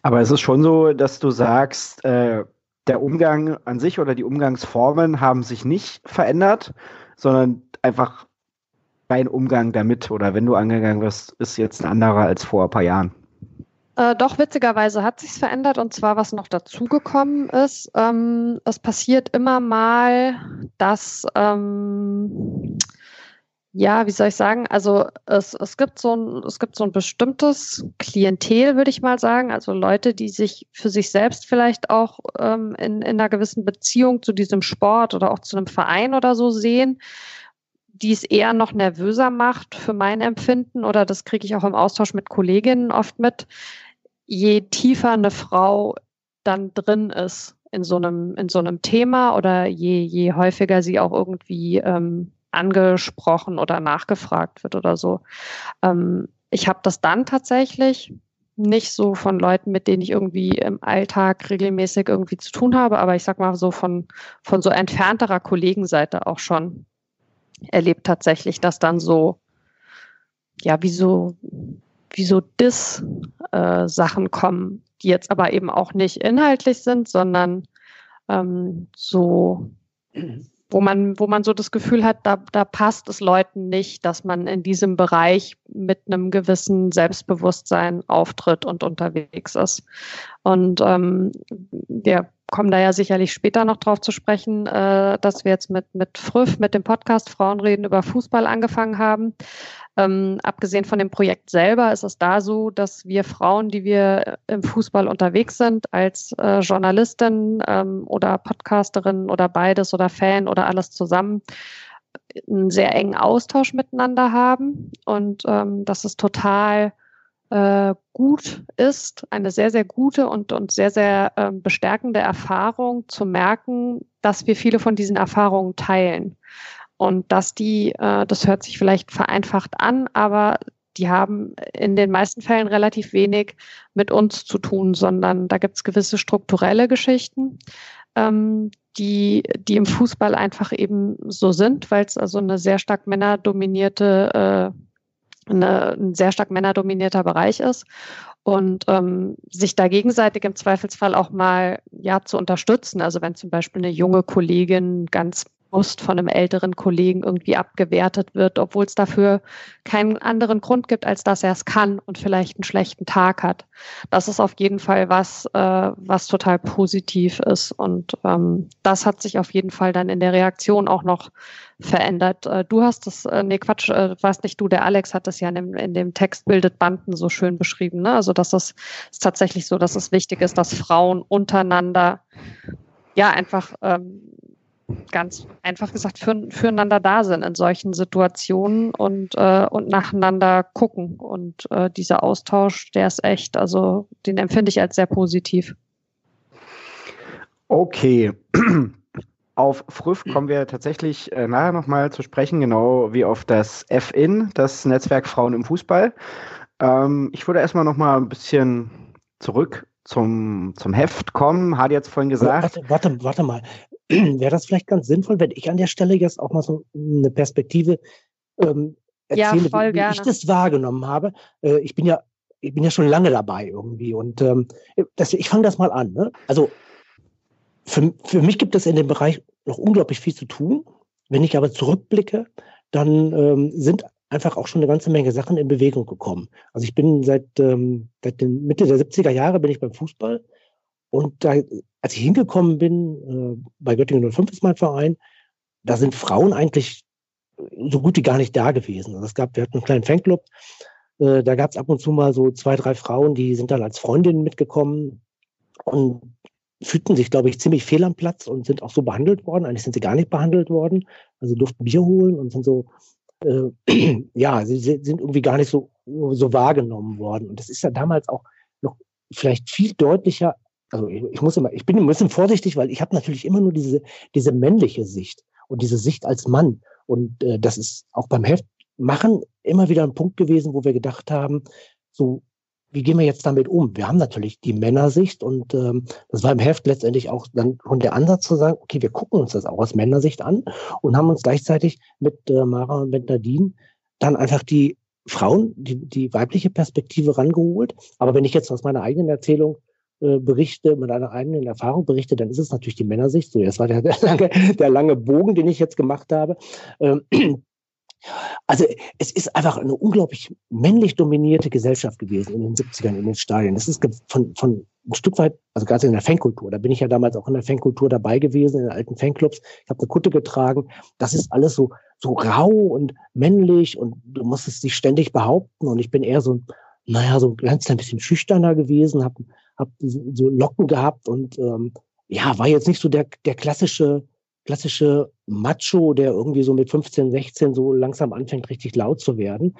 Aber es ist schon so, dass du sagst, äh, der Umgang an sich oder die Umgangsformen haben sich nicht verändert, sondern einfach dein Umgang damit oder wenn du angegangen wirst, ist jetzt ein anderer als vor ein paar Jahren. Äh, doch, witzigerweise hat sich verändert und zwar, was noch dazugekommen ist. Ähm, es passiert immer mal, dass ähm, ja, wie soll ich sagen? Also es, es gibt so ein, es gibt so ein bestimmtes Klientel, würde ich mal sagen. Also Leute, die sich für sich selbst vielleicht auch ähm, in, in einer gewissen Beziehung zu diesem Sport oder auch zu einem Verein oder so sehen, die es eher noch nervöser macht für mein Empfinden oder das kriege ich auch im Austausch mit Kolleginnen oft mit. Je tiefer eine Frau dann drin ist in so einem, in so einem Thema oder je, je häufiger sie auch irgendwie ähm, angesprochen oder nachgefragt wird oder so. Ähm, ich habe das dann tatsächlich nicht so von Leuten, mit denen ich irgendwie im Alltag regelmäßig irgendwie zu tun habe, aber ich sag mal so von, von so entfernterer Kollegenseite auch schon erlebt tatsächlich, dass dann so, ja, wie so, wie so Diss-Sachen äh, kommen, die jetzt aber eben auch nicht inhaltlich sind, sondern ähm, so wo man, wo man so das Gefühl hat, da, da passt es Leuten nicht, dass man in diesem Bereich mit einem gewissen Selbstbewusstsein auftritt und unterwegs ist. Und ähm, wir kommen da ja sicherlich später noch drauf zu sprechen, äh, dass wir jetzt mit, mit Früff, mit dem Podcast Frauen reden über Fußball angefangen haben. Ähm, abgesehen von dem Projekt selber ist es da so, dass wir Frauen, die wir im Fußball unterwegs sind, als äh, Journalistin ähm, oder Podcasterin oder beides oder Fan oder alles zusammen, einen sehr engen Austausch miteinander haben. Und ähm, das ist total äh, gut ist, eine sehr, sehr gute und, und sehr, sehr äh, bestärkende Erfahrung zu merken, dass wir viele von diesen Erfahrungen teilen. Und dass die, äh, das hört sich vielleicht vereinfacht an, aber die haben in den meisten Fällen relativ wenig mit uns zu tun, sondern da gibt es gewisse strukturelle Geschichten, ähm, die, die im Fußball einfach eben so sind, weil es also eine sehr stark männerdominierte, äh, eine, ein sehr stark männerdominierter Bereich ist und ähm, sich da gegenseitig im Zweifelsfall auch mal ja zu unterstützen. Also wenn zum Beispiel eine junge Kollegin ganz bewusst von einem älteren Kollegen irgendwie abgewertet wird, obwohl es dafür keinen anderen Grund gibt, als dass er es kann und vielleicht einen schlechten Tag hat. Das ist auf jeden Fall was, äh, was total positiv ist. Und ähm, das hat sich auf jeden Fall dann in der Reaktion auch noch verändert. Äh, du hast das, äh, nee, Quatsch, äh, warst nicht du, der Alex hat das ja in dem, in dem Text Bildet Banden so schön beschrieben. Ne? Also das ist, ist tatsächlich so, dass es wichtig ist, dass Frauen untereinander ja einfach ähm, ganz einfach gesagt für, füreinander da sind in solchen Situationen und, äh, und nacheinander gucken. Und äh, dieser Austausch, der ist echt, also den empfinde ich als sehr positiv. Okay. Auf Früff kommen wir tatsächlich äh, nachher nochmal zu sprechen, genau wie auf das FIN, das Netzwerk Frauen im Fußball. Ähm, ich würde erstmal noch mal ein bisschen zurück zum, zum Heft kommen. Hat jetzt vorhin gesagt. Warte, warte, warte mal. Wäre das vielleicht ganz sinnvoll, wenn ich an der Stelle jetzt auch mal so eine Perspektive ähm, erzähle, ja, wie, wie ich das wahrgenommen habe. Äh, ich bin ja, ich bin ja schon lange dabei irgendwie und ähm, das, ich fange das mal an. Ne? Also für, für mich gibt es in dem Bereich noch unglaublich viel zu tun. Wenn ich aber zurückblicke, dann ähm, sind einfach auch schon eine ganze Menge Sachen in Bewegung gekommen. Also ich bin seit, ähm, seit den Mitte der 70er Jahre bin ich beim Fußball und da, als ich hingekommen bin, äh, bei Göttingen 05 ist mein Verein, da sind Frauen eigentlich so gut wie gar nicht da gewesen. Also es gab, wir hatten einen kleinen Fanclub, äh, da gab es ab und zu mal so zwei, drei Frauen, die sind dann als Freundinnen mitgekommen und fühlten sich, glaube ich, ziemlich fehl am Platz und sind auch so behandelt worden. Eigentlich sind sie gar nicht behandelt worden. Also durften Bier holen und sind so äh, ja, sie sind irgendwie gar nicht so, so wahrgenommen worden. Und das ist ja damals auch noch vielleicht viel deutlicher. Also ich, ich muss immer, ich bin ein bisschen vorsichtig, weil ich habe natürlich immer nur diese, diese männliche Sicht und diese Sicht als Mann. Und äh, das ist auch beim Heft machen immer wieder ein Punkt gewesen, wo wir gedacht haben, so wie gehen wir jetzt damit um? Wir haben natürlich die Männersicht und ähm, das war im Heft letztendlich auch dann von der Ansatz zu sagen, okay, wir gucken uns das auch aus Männersicht an und haben uns gleichzeitig mit äh, Mara und mit Nadine dann einfach die Frauen, die, die weibliche Perspektive rangeholt. Aber wenn ich jetzt aus meiner eigenen Erzählung äh, berichte, mit einer eigenen Erfahrung berichte, dann ist es natürlich die Männersicht. So, das war der, der, lange, der lange Bogen, den ich jetzt gemacht habe. Ähm, also es ist einfach eine unglaublich männlich dominierte Gesellschaft gewesen in den 70ern in den Stadien. Das ist von, von ein Stück weit, also gerade in der Fankultur, da bin ich ja damals auch in der Fankultur dabei gewesen, in den alten Fanclubs. Ich habe eine Kutte getragen. Das ist alles so, so rau und männlich und du musstest dich ständig behaupten. Und ich bin eher so, naja, so ganz ein bisschen schüchterner gewesen, habe hab so Locken gehabt und ähm, ja, war jetzt nicht so der, der klassische klassische Macho, der irgendwie so mit 15, 16 so langsam anfängt, richtig laut zu werden.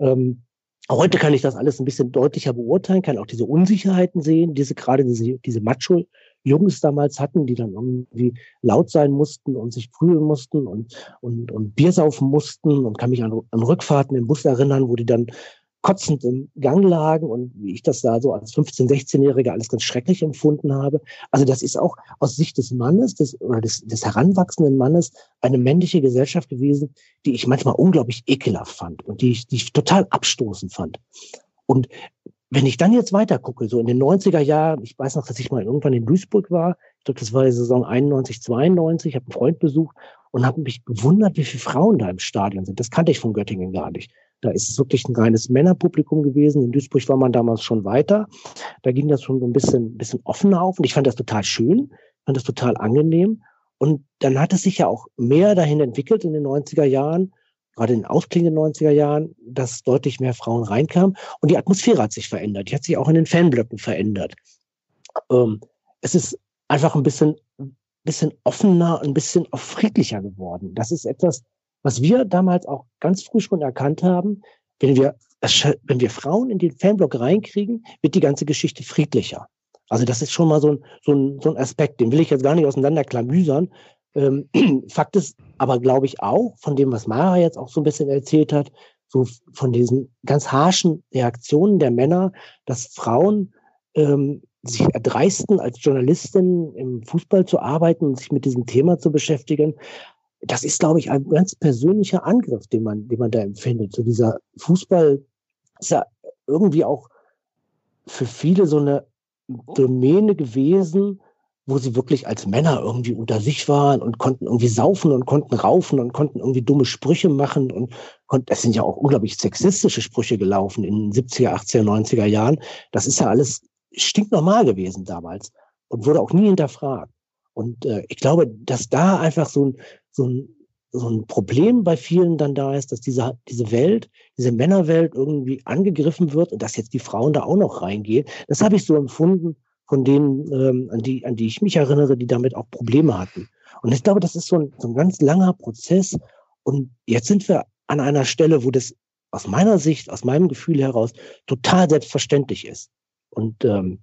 Ähm, heute kann ich das alles ein bisschen deutlicher beurteilen, kann auch diese Unsicherheiten sehen, diese gerade diese, diese Macho-Jungs damals hatten, die dann irgendwie laut sein mussten und sich prügeln mussten und, und, und Bier saufen mussten und kann mich an, an Rückfahrten im Bus erinnern, wo die dann kotzend im Gang lagen und wie ich das da so als 15-, 16-Jähriger alles ganz schrecklich empfunden habe. Also das ist auch aus Sicht des Mannes des, oder des, des heranwachsenden Mannes eine männliche Gesellschaft gewesen, die ich manchmal unglaublich ekelhaft fand und die ich, die ich total abstoßend fand. Und wenn ich dann jetzt weiter gucke, so in den 90er Jahren, ich weiß noch, dass ich mal irgendwann in Duisburg war, ich glaube, das war die Saison 91, 92, ich habe einen Freund besucht und habe mich gewundert, wie viele Frauen da im Stadion sind. Das kannte ich von Göttingen gar nicht. Da ist es wirklich ein reines Männerpublikum gewesen. In Duisburg war man damals schon weiter. Da ging das schon so ein bisschen, bisschen offener auf. Und ich fand das total schön, fand das total angenehm. Und dann hat es sich ja auch mehr dahin entwickelt in den 90er Jahren, gerade in den ausklingenden 90er Jahren, dass deutlich mehr Frauen reinkamen. Und die Atmosphäre hat sich verändert. Die hat sich auch in den Fanblöcken verändert. Ähm, es ist einfach ein bisschen, bisschen offener, ein bisschen auch friedlicher geworden. Das ist etwas, was wir damals auch ganz früh schon erkannt haben, wenn wir, wenn wir Frauen in den Fanblock reinkriegen, wird die ganze Geschichte friedlicher. Also das ist schon mal so ein, so ein, so ein Aspekt, den will ich jetzt gar nicht auseinanderklamüsern. Ähm, Fakt ist aber, glaube ich, auch, von dem, was Mara jetzt auch so ein bisschen erzählt hat, so von diesen ganz harschen Reaktionen der Männer, dass Frauen ähm, sich erdreisten, als Journalistin im Fußball zu arbeiten und sich mit diesem Thema zu beschäftigen, das ist, glaube ich, ein ganz persönlicher Angriff, den man, den man da empfindet. So dieser Fußball ist ja irgendwie auch für viele so eine Domäne gewesen, wo sie wirklich als Männer irgendwie unter sich waren und konnten irgendwie saufen und konnten raufen und konnten irgendwie dumme Sprüche machen und konnten, es sind ja auch unglaublich sexistische Sprüche gelaufen in den 70er, 80er, 90er Jahren. Das ist ja alles stinknormal gewesen damals und wurde auch nie hinterfragt. Und äh, ich glaube, dass da einfach so ein, so ein, so ein Problem bei vielen dann da ist, dass diese, diese Welt, diese Männerwelt irgendwie angegriffen wird und dass jetzt die Frauen da auch noch reingehen. Das habe ich so empfunden von denen, ähm, an, die, an die ich mich erinnere, die damit auch Probleme hatten. Und ich glaube, das ist so ein, so ein ganz langer Prozess. Und jetzt sind wir an einer Stelle, wo das aus meiner Sicht, aus meinem Gefühl heraus total selbstverständlich ist. Und ähm,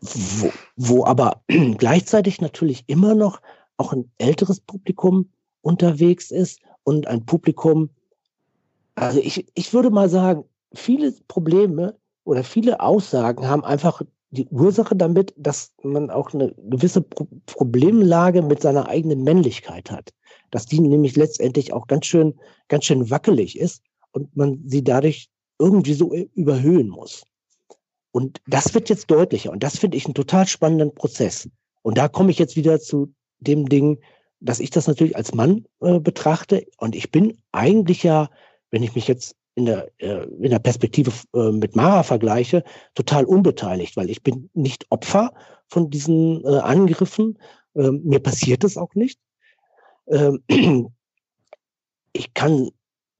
wo, wo aber gleichzeitig natürlich immer noch auch ein älteres Publikum unterwegs ist und ein Publikum, also ich, ich würde mal sagen, viele Probleme oder viele Aussagen haben einfach die Ursache damit, dass man auch eine gewisse Pro Problemlage mit seiner eigenen Männlichkeit hat. Dass die nämlich letztendlich auch ganz schön, ganz schön wackelig ist und man sie dadurch irgendwie so überhöhen muss. Und das wird jetzt deutlicher und das finde ich einen total spannenden Prozess. Und da komme ich jetzt wieder zu dem Ding, dass ich das natürlich als Mann äh, betrachte und ich bin eigentlich ja, wenn ich mich jetzt in der, äh, in der Perspektive äh, mit Mara vergleiche, total unbeteiligt, weil ich bin nicht Opfer von diesen äh, Angriffen. Ähm, mir passiert es auch nicht. Ähm, ich kann,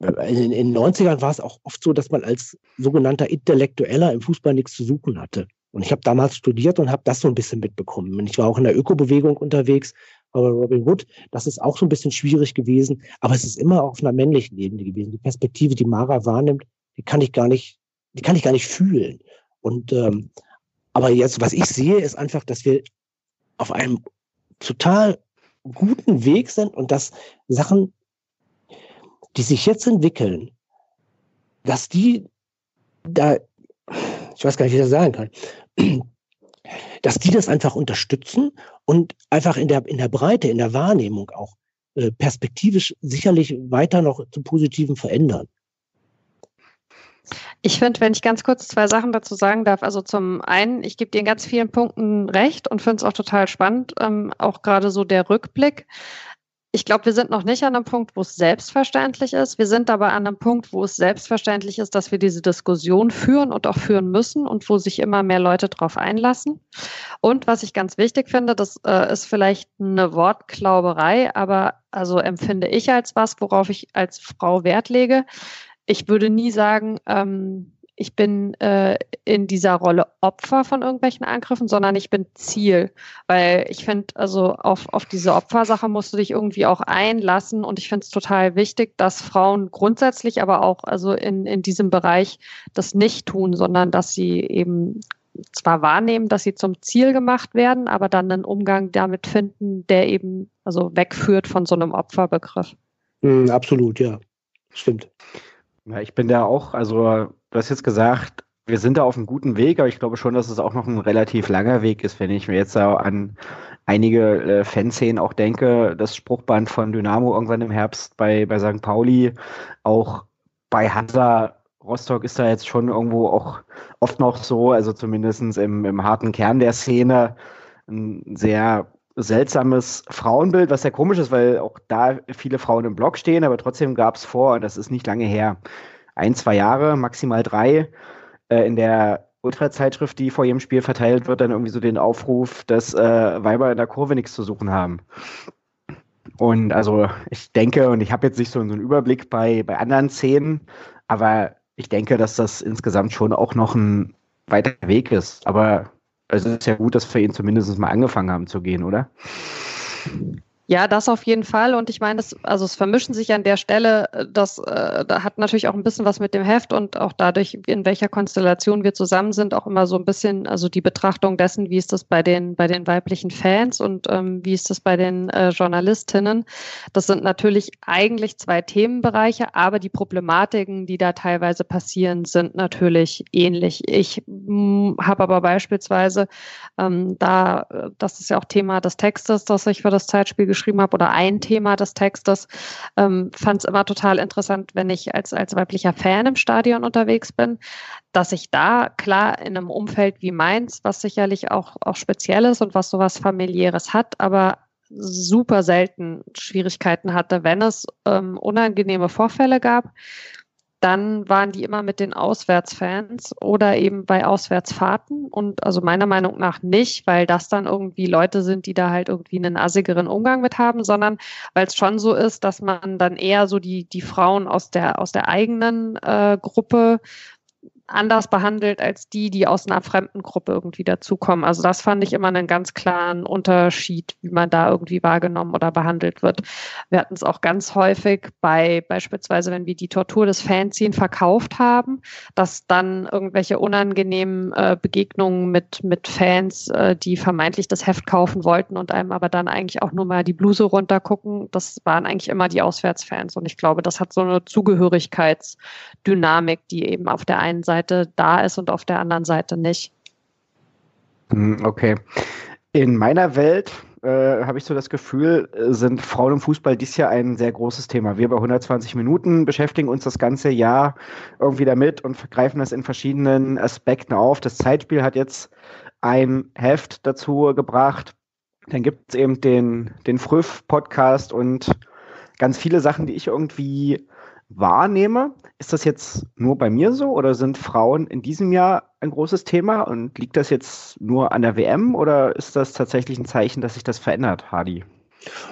in, in den 90ern war es auch oft so, dass man als sogenannter Intellektueller im Fußball nichts zu suchen hatte. Und ich habe damals studiert und habe das so ein bisschen mitbekommen. Und ich war auch in der Ökobewegung unterwegs, aber Robin Hood, das ist auch so ein bisschen schwierig gewesen, aber es ist immer auf einer männlichen Ebene gewesen. Die Perspektive, die Mara wahrnimmt, die kann ich gar nicht, die kann ich gar nicht fühlen. Und ähm, aber jetzt, was ich sehe, ist einfach, dass wir auf einem total guten Weg sind und dass Sachen, die sich jetzt entwickeln, dass die da, ich weiß gar nicht, wie ich das sagen kann, dass die das einfach unterstützen und einfach in der, in der Breite, in der Wahrnehmung auch äh, perspektivisch sicherlich weiter noch zum Positiven verändern. Ich finde, wenn ich ganz kurz zwei Sachen dazu sagen darf, also zum einen, ich gebe dir in ganz vielen Punkten recht und finde es auch total spannend, ähm, auch gerade so der Rückblick ich glaube, wir sind noch nicht an einem Punkt, wo es selbstverständlich ist. Wir sind aber an einem Punkt, wo es selbstverständlich ist, dass wir diese Diskussion führen und auch führen müssen und wo sich immer mehr Leute darauf einlassen. Und was ich ganz wichtig finde, das äh, ist vielleicht eine Wortklauberei, aber also empfinde ich als was, worauf ich als Frau Wert lege. Ich würde nie sagen, ähm, ich bin äh, in dieser Rolle Opfer von irgendwelchen Angriffen, sondern ich bin Ziel. Weil ich finde, also auf, auf diese Opfersache musst du dich irgendwie auch einlassen. Und ich finde es total wichtig, dass Frauen grundsätzlich, aber auch also in, in diesem Bereich das nicht tun, sondern dass sie eben zwar wahrnehmen, dass sie zum Ziel gemacht werden, aber dann einen Umgang damit finden, der eben also wegführt von so einem Opferbegriff. Mm, absolut, ja. Stimmt. Ja, ich bin da auch, also Du hast jetzt gesagt, wir sind da auf einem guten Weg, aber ich glaube schon, dass es auch noch ein relativ langer Weg ist, wenn ich mir jetzt an einige äh, Fanszenen auch denke, das Spruchband von Dynamo irgendwann im Herbst bei, bei St. Pauli, auch bei Hansa Rostock ist da jetzt schon irgendwo auch oft noch so, also zumindest im, im harten Kern der Szene, ein sehr seltsames Frauenbild, was sehr komisch ist, weil auch da viele Frauen im Block stehen, aber trotzdem gab es vor, und das ist nicht lange her, ein, zwei Jahre, maximal drei, äh, in der Ultrazeitschrift, die vor jedem Spiel verteilt wird, dann irgendwie so den Aufruf, dass äh, Weiber in der Kurve nichts zu suchen haben. Und also ich denke, und ich habe jetzt nicht so, so einen Überblick bei, bei anderen Szenen, aber ich denke, dass das insgesamt schon auch noch ein weiter Weg ist. Aber es ist ja gut, dass wir ihn zumindest mal angefangen haben zu gehen, oder? Ja, das auf jeden Fall. Und ich meine, das, also es vermischen sich an der Stelle, äh, das äh, da hat natürlich auch ein bisschen was mit dem Heft und auch dadurch, in welcher Konstellation wir zusammen sind, auch immer so ein bisschen, also die Betrachtung dessen, wie ist das bei den, bei den weiblichen Fans und ähm, wie ist das bei den äh, Journalistinnen. Das sind natürlich eigentlich zwei Themenbereiche, aber die Problematiken, die da teilweise passieren, sind natürlich ähnlich. Ich hm, habe aber beispielsweise ähm, da, äh, das ist ja auch Thema des Textes, das ich für das Zeitspiel geschrieben habe oder ein Thema des Textes, ähm, fand es immer total interessant, wenn ich als, als weiblicher Fan im Stadion unterwegs bin, dass ich da klar in einem Umfeld wie meins, was sicherlich auch, auch speziell ist und was sowas familiäres hat, aber super selten Schwierigkeiten hatte, wenn es ähm, unangenehme Vorfälle gab dann waren die immer mit den Auswärtsfans oder eben bei Auswärtsfahrten und also meiner Meinung nach nicht, weil das dann irgendwie Leute sind, die da halt irgendwie einen assigeren Umgang mit haben, sondern weil es schon so ist, dass man dann eher so die, die Frauen aus der, aus der eigenen äh, Gruppe anders behandelt als die, die aus einer fremden Gruppe irgendwie dazukommen. Also das fand ich immer einen ganz klaren Unterschied, wie man da irgendwie wahrgenommen oder behandelt wird. Wir hatten es auch ganz häufig bei beispielsweise, wenn wir die Tortur des Fanzine verkauft haben, dass dann irgendwelche unangenehmen äh, Begegnungen mit, mit Fans, äh, die vermeintlich das Heft kaufen wollten und einem aber dann eigentlich auch nur mal die Bluse runtergucken, das waren eigentlich immer die Auswärtsfans. Und ich glaube, das hat so eine Zugehörigkeitsdynamik, die eben auf der einen Seite da ist und auf der anderen Seite nicht. Hm, okay. In meiner Welt äh, habe ich so das Gefühl, äh, sind Frauen im Fußball dies Jahr ein sehr großes Thema. Wir bei 120 Minuten beschäftigen uns das ganze Jahr irgendwie damit und greifen das in verschiedenen Aspekten auf. Das Zeitspiel hat jetzt ein Heft dazu gebracht. Dann gibt es eben den, den Früff-Podcast und ganz viele Sachen, die ich irgendwie wahrnehme. Ist das jetzt nur bei mir so oder sind Frauen in diesem Jahr ein großes Thema und liegt das jetzt nur an der WM oder ist das tatsächlich ein Zeichen, dass sich das verändert, Hardy?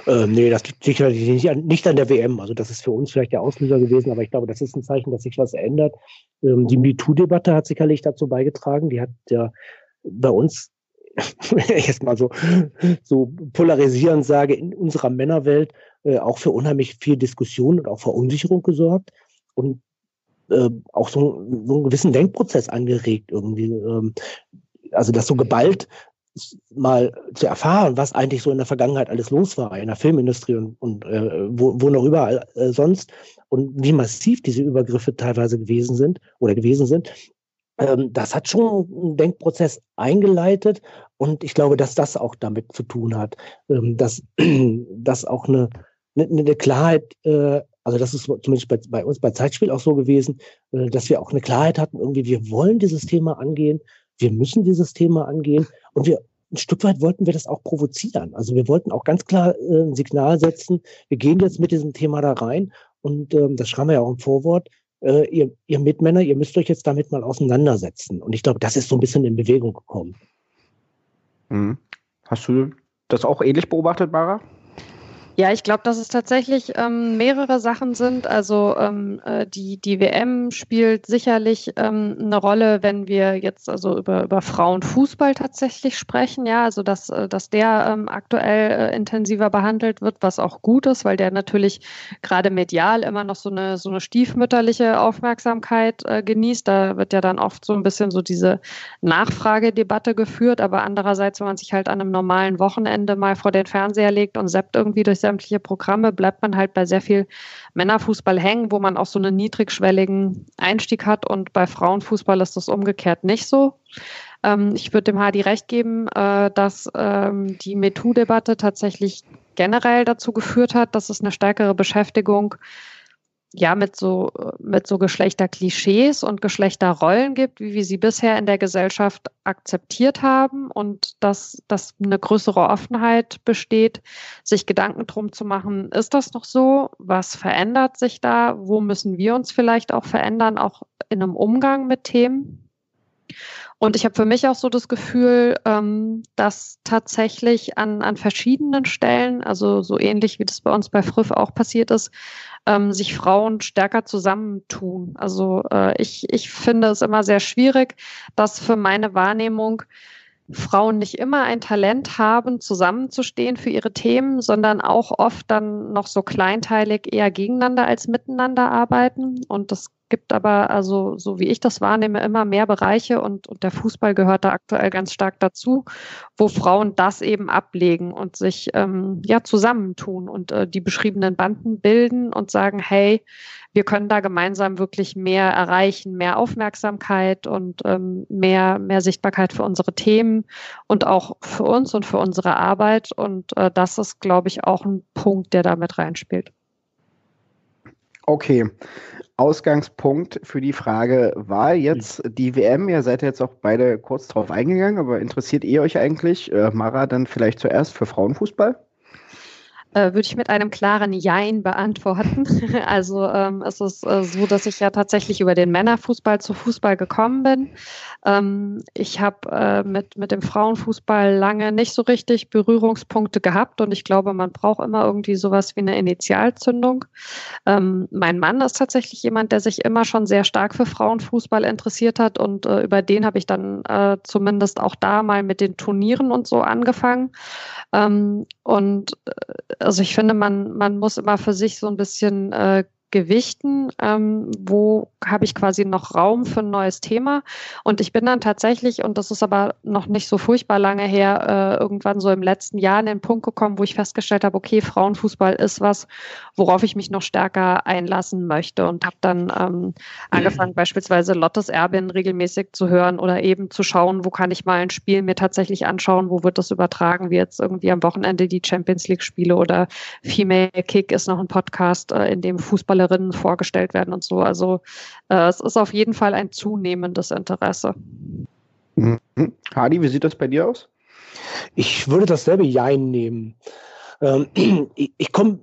Ähm, nee, das liegt sicherlich nicht an, nicht an der WM. Also das ist für uns vielleicht der Auslöser gewesen, aber ich glaube, das ist ein Zeichen, dass sich was ändert. Ähm, die MeToo-Debatte hat sicherlich dazu beigetragen. Die hat ja bei uns wenn ich jetzt mal so, so polarisierend sage, in unserer Männerwelt äh, auch für unheimlich viel Diskussion und auch Verunsicherung gesorgt und äh, auch so, so einen gewissen Denkprozess angeregt irgendwie. Ähm, also das so geballt mal zu erfahren, was eigentlich so in der Vergangenheit alles los war, in der Filmindustrie und, und äh, wo, wo noch überall äh, sonst und wie massiv diese Übergriffe teilweise gewesen sind oder gewesen sind, ähm, das hat schon einen Denkprozess eingeleitet und ich glaube, dass das auch damit zu tun hat, ähm, dass, dass auch eine, eine, Klarheit, äh, also das ist zumindest bei, bei uns bei Zeitspiel auch so gewesen, äh, dass wir auch eine Klarheit hatten, irgendwie, wir wollen dieses Thema angehen, wir müssen dieses Thema angehen und wir ein Stück weit wollten wir das auch provozieren. Also wir wollten auch ganz klar äh, ein Signal setzen, wir gehen jetzt mit diesem Thema da rein und ähm, das schreiben wir ja auch im Vorwort, äh, ihr, ihr Mitmänner, ihr müsst euch jetzt damit mal auseinandersetzen. Und ich glaube, das ist so ein bisschen in Bewegung gekommen. Mhm. Hast du das auch ähnlich beobachtet, Mara? Ja, ich glaube, dass es tatsächlich ähm, mehrere Sachen sind. Also ähm, äh, die, die WM spielt sicherlich ähm, eine Rolle, wenn wir jetzt also über, über Frauenfußball tatsächlich sprechen. Ja, also dass, äh, dass der ähm, aktuell äh, intensiver behandelt wird, was auch gut ist, weil der natürlich gerade medial immer noch so eine, so eine stiefmütterliche Aufmerksamkeit äh, genießt. Da wird ja dann oft so ein bisschen so diese Nachfragedebatte geführt. Aber andererseits, wenn man sich halt an einem normalen Wochenende mal vor den Fernseher legt und seppt irgendwie durch sämtliche Programme bleibt man halt bei sehr viel Männerfußball hängen, wo man auch so einen niedrigschwelligen Einstieg hat. Und bei Frauenfußball ist das umgekehrt nicht so. Ähm, ich würde dem Hadi recht geben, äh, dass ähm, die MeToo-Debatte tatsächlich generell dazu geführt hat, dass es eine stärkere Beschäftigung ja mit so mit so Geschlechterklischees und Geschlechterrollen gibt, wie wir sie bisher in der Gesellschaft akzeptiert haben und dass, dass eine größere Offenheit besteht, sich Gedanken drum zu machen, ist das noch so? Was verändert sich da? Wo müssen wir uns vielleicht auch verändern, auch in einem Umgang mit Themen? Und ich habe für mich auch so das Gefühl, ähm, dass tatsächlich an, an verschiedenen Stellen, also so ähnlich wie das bei uns bei Früff auch passiert ist, ähm, sich Frauen stärker zusammentun. Also äh, ich, ich finde es immer sehr schwierig, dass für meine Wahrnehmung Frauen nicht immer ein Talent haben, zusammenzustehen für ihre Themen, sondern auch oft dann noch so kleinteilig eher gegeneinander als miteinander arbeiten. Und das gibt aber, also so wie ich das wahrnehme, immer mehr Bereiche und, und der Fußball gehört da aktuell ganz stark dazu, wo Frauen das eben ablegen und sich ähm, ja zusammentun und äh, die beschriebenen Banden bilden und sagen, hey, wir können da gemeinsam wirklich mehr erreichen, mehr Aufmerksamkeit und ähm, mehr, mehr Sichtbarkeit für unsere Themen und auch für uns und für unsere Arbeit. Und äh, das ist, glaube ich, auch ein Punkt, der da mit reinspielt. Okay. Ausgangspunkt für die Frage war jetzt die WM. Ihr seid jetzt auch beide kurz drauf eingegangen, aber interessiert ihr euch eigentlich, äh, Mara, dann vielleicht zuerst für Frauenfußball? Äh, würde ich mit einem klaren Jein beantworten. also ähm, es ist äh, so, dass ich ja tatsächlich über den Männerfußball zu Fußball gekommen bin. Ähm, ich habe äh, mit, mit dem Frauenfußball lange nicht so richtig Berührungspunkte gehabt und ich glaube, man braucht immer irgendwie sowas wie eine Initialzündung. Ähm, mein Mann ist tatsächlich jemand, der sich immer schon sehr stark für Frauenfußball interessiert hat und äh, über den habe ich dann äh, zumindest auch da mal mit den Turnieren und so angefangen. Und äh, also ich finde, man, man muss immer für sich so ein bisschen äh, gewichten, ähm, wo habe ich quasi noch Raum für ein neues Thema. Und ich bin dann tatsächlich, und das ist aber noch nicht so furchtbar lange her, äh, irgendwann so im letzten Jahr an den Punkt gekommen, wo ich festgestellt habe, okay, Frauenfußball ist was, worauf ich mich noch stärker einlassen möchte und habe dann ähm, angefangen, beispielsweise Lottes Erbin regelmäßig zu hören oder eben zu schauen, wo kann ich mal ein Spiel mir tatsächlich anschauen, wo wird das übertragen, wie jetzt irgendwie am Wochenende die Champions League Spiele oder Female Kick ist noch ein Podcast, äh, in dem Fußballer Fußballerinnen vorgestellt werden und so. Also äh, es ist auf jeden Fall ein zunehmendes Interesse. Mhm. Hadi, wie sieht das bei dir aus? Ich würde dasselbe Jein nehmen. Ähm, ich, ich komme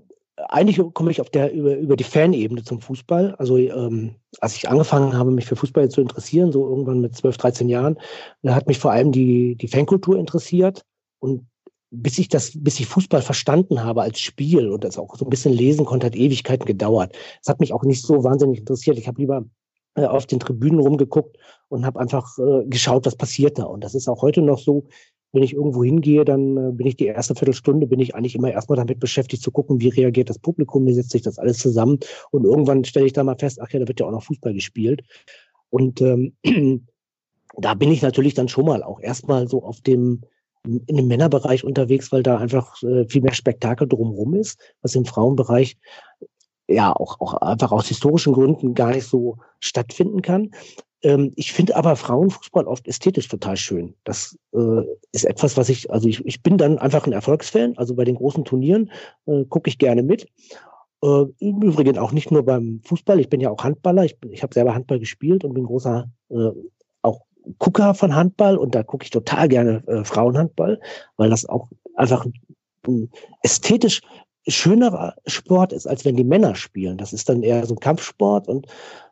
eigentlich komme ich auf der über, über die Fanebene zum Fußball. Also ähm, als ich angefangen habe, mich für Fußball zu interessieren, so irgendwann mit 12, 13 Jahren, da hat mich vor allem die, die Fankultur interessiert. Und bis ich das, bis ich Fußball verstanden habe als Spiel und das auch so ein bisschen lesen konnte, hat Ewigkeiten gedauert. Es hat mich auch nicht so wahnsinnig interessiert. Ich habe lieber äh, auf den Tribünen rumgeguckt und habe einfach äh, geschaut, was passiert da. Und das ist auch heute noch so. Wenn ich irgendwo hingehe, dann äh, bin ich die erste Viertelstunde, bin ich eigentlich immer erstmal damit beschäftigt zu gucken, wie reagiert das Publikum, wie setzt sich das alles zusammen. Und irgendwann stelle ich da mal fest, ach ja, da wird ja auch noch Fußball gespielt. Und ähm, da bin ich natürlich dann schon mal auch erstmal so auf dem in dem Männerbereich unterwegs, weil da einfach äh, viel mehr Spektakel drumherum ist, was im Frauenbereich ja auch, auch einfach aus historischen Gründen gar nicht so stattfinden kann. Ähm, ich finde aber Frauenfußball oft ästhetisch total schön. Das äh, ist etwas, was ich, also ich, ich bin dann einfach ein Erfolgsfan. Also bei den großen Turnieren äh, gucke ich gerne mit. Äh, Im Übrigen auch nicht nur beim Fußball. Ich bin ja auch Handballer. Ich, ich habe selber Handball gespielt und bin großer äh, Gucker von Handball und da gucke ich total gerne äh, Frauenhandball, weil das auch einfach ein ästhetisch schönerer Sport ist, als wenn die Männer spielen. Das ist dann eher so ein Kampfsport und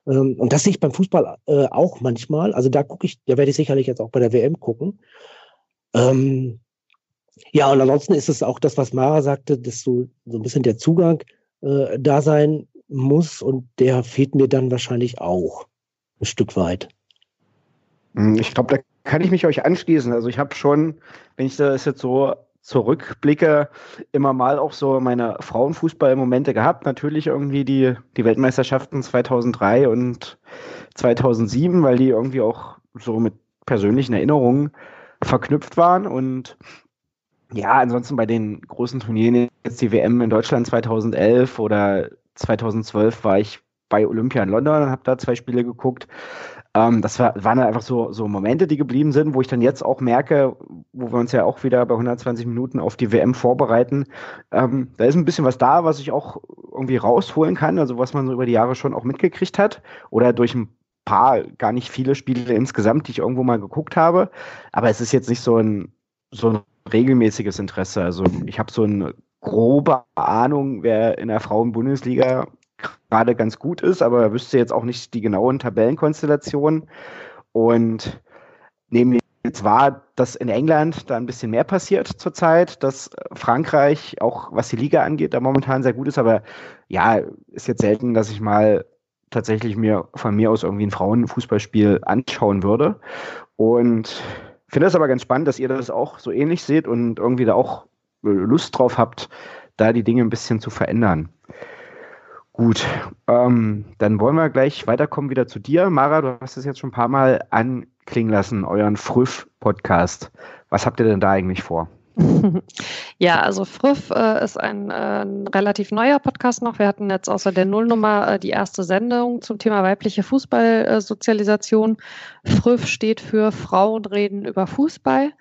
ähm, und das sehe ich beim Fußball äh, auch manchmal. Also da gucke ich, da werde ich sicherlich jetzt auch bei der WM gucken. Ähm, ja, und ansonsten ist es auch das, was Mara sagte, dass so, so ein bisschen der Zugang äh, da sein muss und der fehlt mir dann wahrscheinlich auch ein Stück weit. Hm, ich glaube, da kann ich mich euch anschließen. Also ich habe schon, wenn ich das jetzt so zurückblicke, immer mal auch so meine Frauenfußballmomente gehabt. Natürlich irgendwie die, die Weltmeisterschaften 2003 und 2007, weil die irgendwie auch so mit persönlichen Erinnerungen verknüpft waren. Und ja, ansonsten bei den großen Turnieren, jetzt die WM in Deutschland 2011 oder 2012 war ich bei Olympia in London und habe da zwei Spiele geguckt. Ähm, das war, waren einfach so, so Momente, die geblieben sind, wo ich dann jetzt auch merke, wo wir uns ja auch wieder bei 120 Minuten auf die WM vorbereiten. Ähm, da ist ein bisschen was da, was ich auch irgendwie rausholen kann, also was man so über die Jahre schon auch mitgekriegt hat oder durch ein paar, gar nicht viele Spiele insgesamt, die ich irgendwo mal geguckt habe. Aber es ist jetzt nicht so ein, so ein regelmäßiges Interesse. Also ich habe so eine grobe Ahnung, wer in der Frauen-Bundesliga gerade ganz gut ist, aber wüsste jetzt auch nicht die genauen Tabellenkonstellationen. Und nehmen jetzt wahr, dass in England da ein bisschen mehr passiert zurzeit, dass Frankreich, auch was die Liga angeht, da momentan sehr gut ist, aber ja, ist jetzt selten, dass ich mal tatsächlich mir von mir aus irgendwie ein Frauenfußballspiel anschauen würde. Und finde es aber ganz spannend, dass ihr das auch so ähnlich seht und irgendwie da auch Lust drauf habt, da die Dinge ein bisschen zu verändern. Gut, ähm, dann wollen wir gleich weiterkommen wieder zu dir. Mara, du hast es jetzt schon ein paar Mal anklingen lassen, euren Früff-Podcast. Was habt ihr denn da eigentlich vor? Ja, also Früff äh, ist ein, äh, relativ neuer Podcast noch. Wir hatten jetzt außer der Nullnummer äh, die erste Sendung zum Thema weibliche Fußballsozialisation. Früff steht für Frauen reden über Fußball.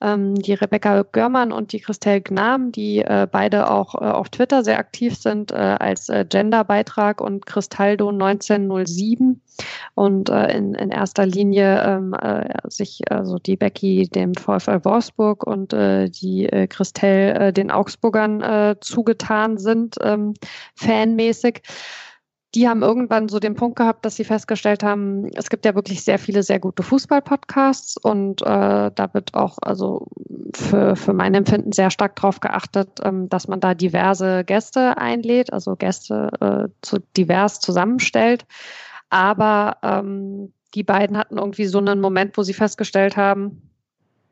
ähm, die Rebecca Görmann und die Christelle Gnam, die äh, beide auch äh, auf Twitter sehr aktiv sind äh, als Genderbeitrag und Cristaldo 1907 und äh, in, in erster Linie ähm, äh, sich also die Becky dem VfL Wolfsburg und äh, die äh, Christelle äh, den Augsburgern äh, zugetan sind, ähm, fanmäßig die haben irgendwann so den Punkt gehabt, dass sie festgestellt haben, es gibt ja wirklich sehr viele sehr gute Fußball-Podcasts und äh, da wird auch also für, für mein Empfinden sehr stark darauf geachtet, ähm, dass man da diverse Gäste einlädt, also Gäste äh, zu divers zusammenstellt. Aber ähm, die beiden hatten irgendwie so einen Moment, wo sie festgestellt haben,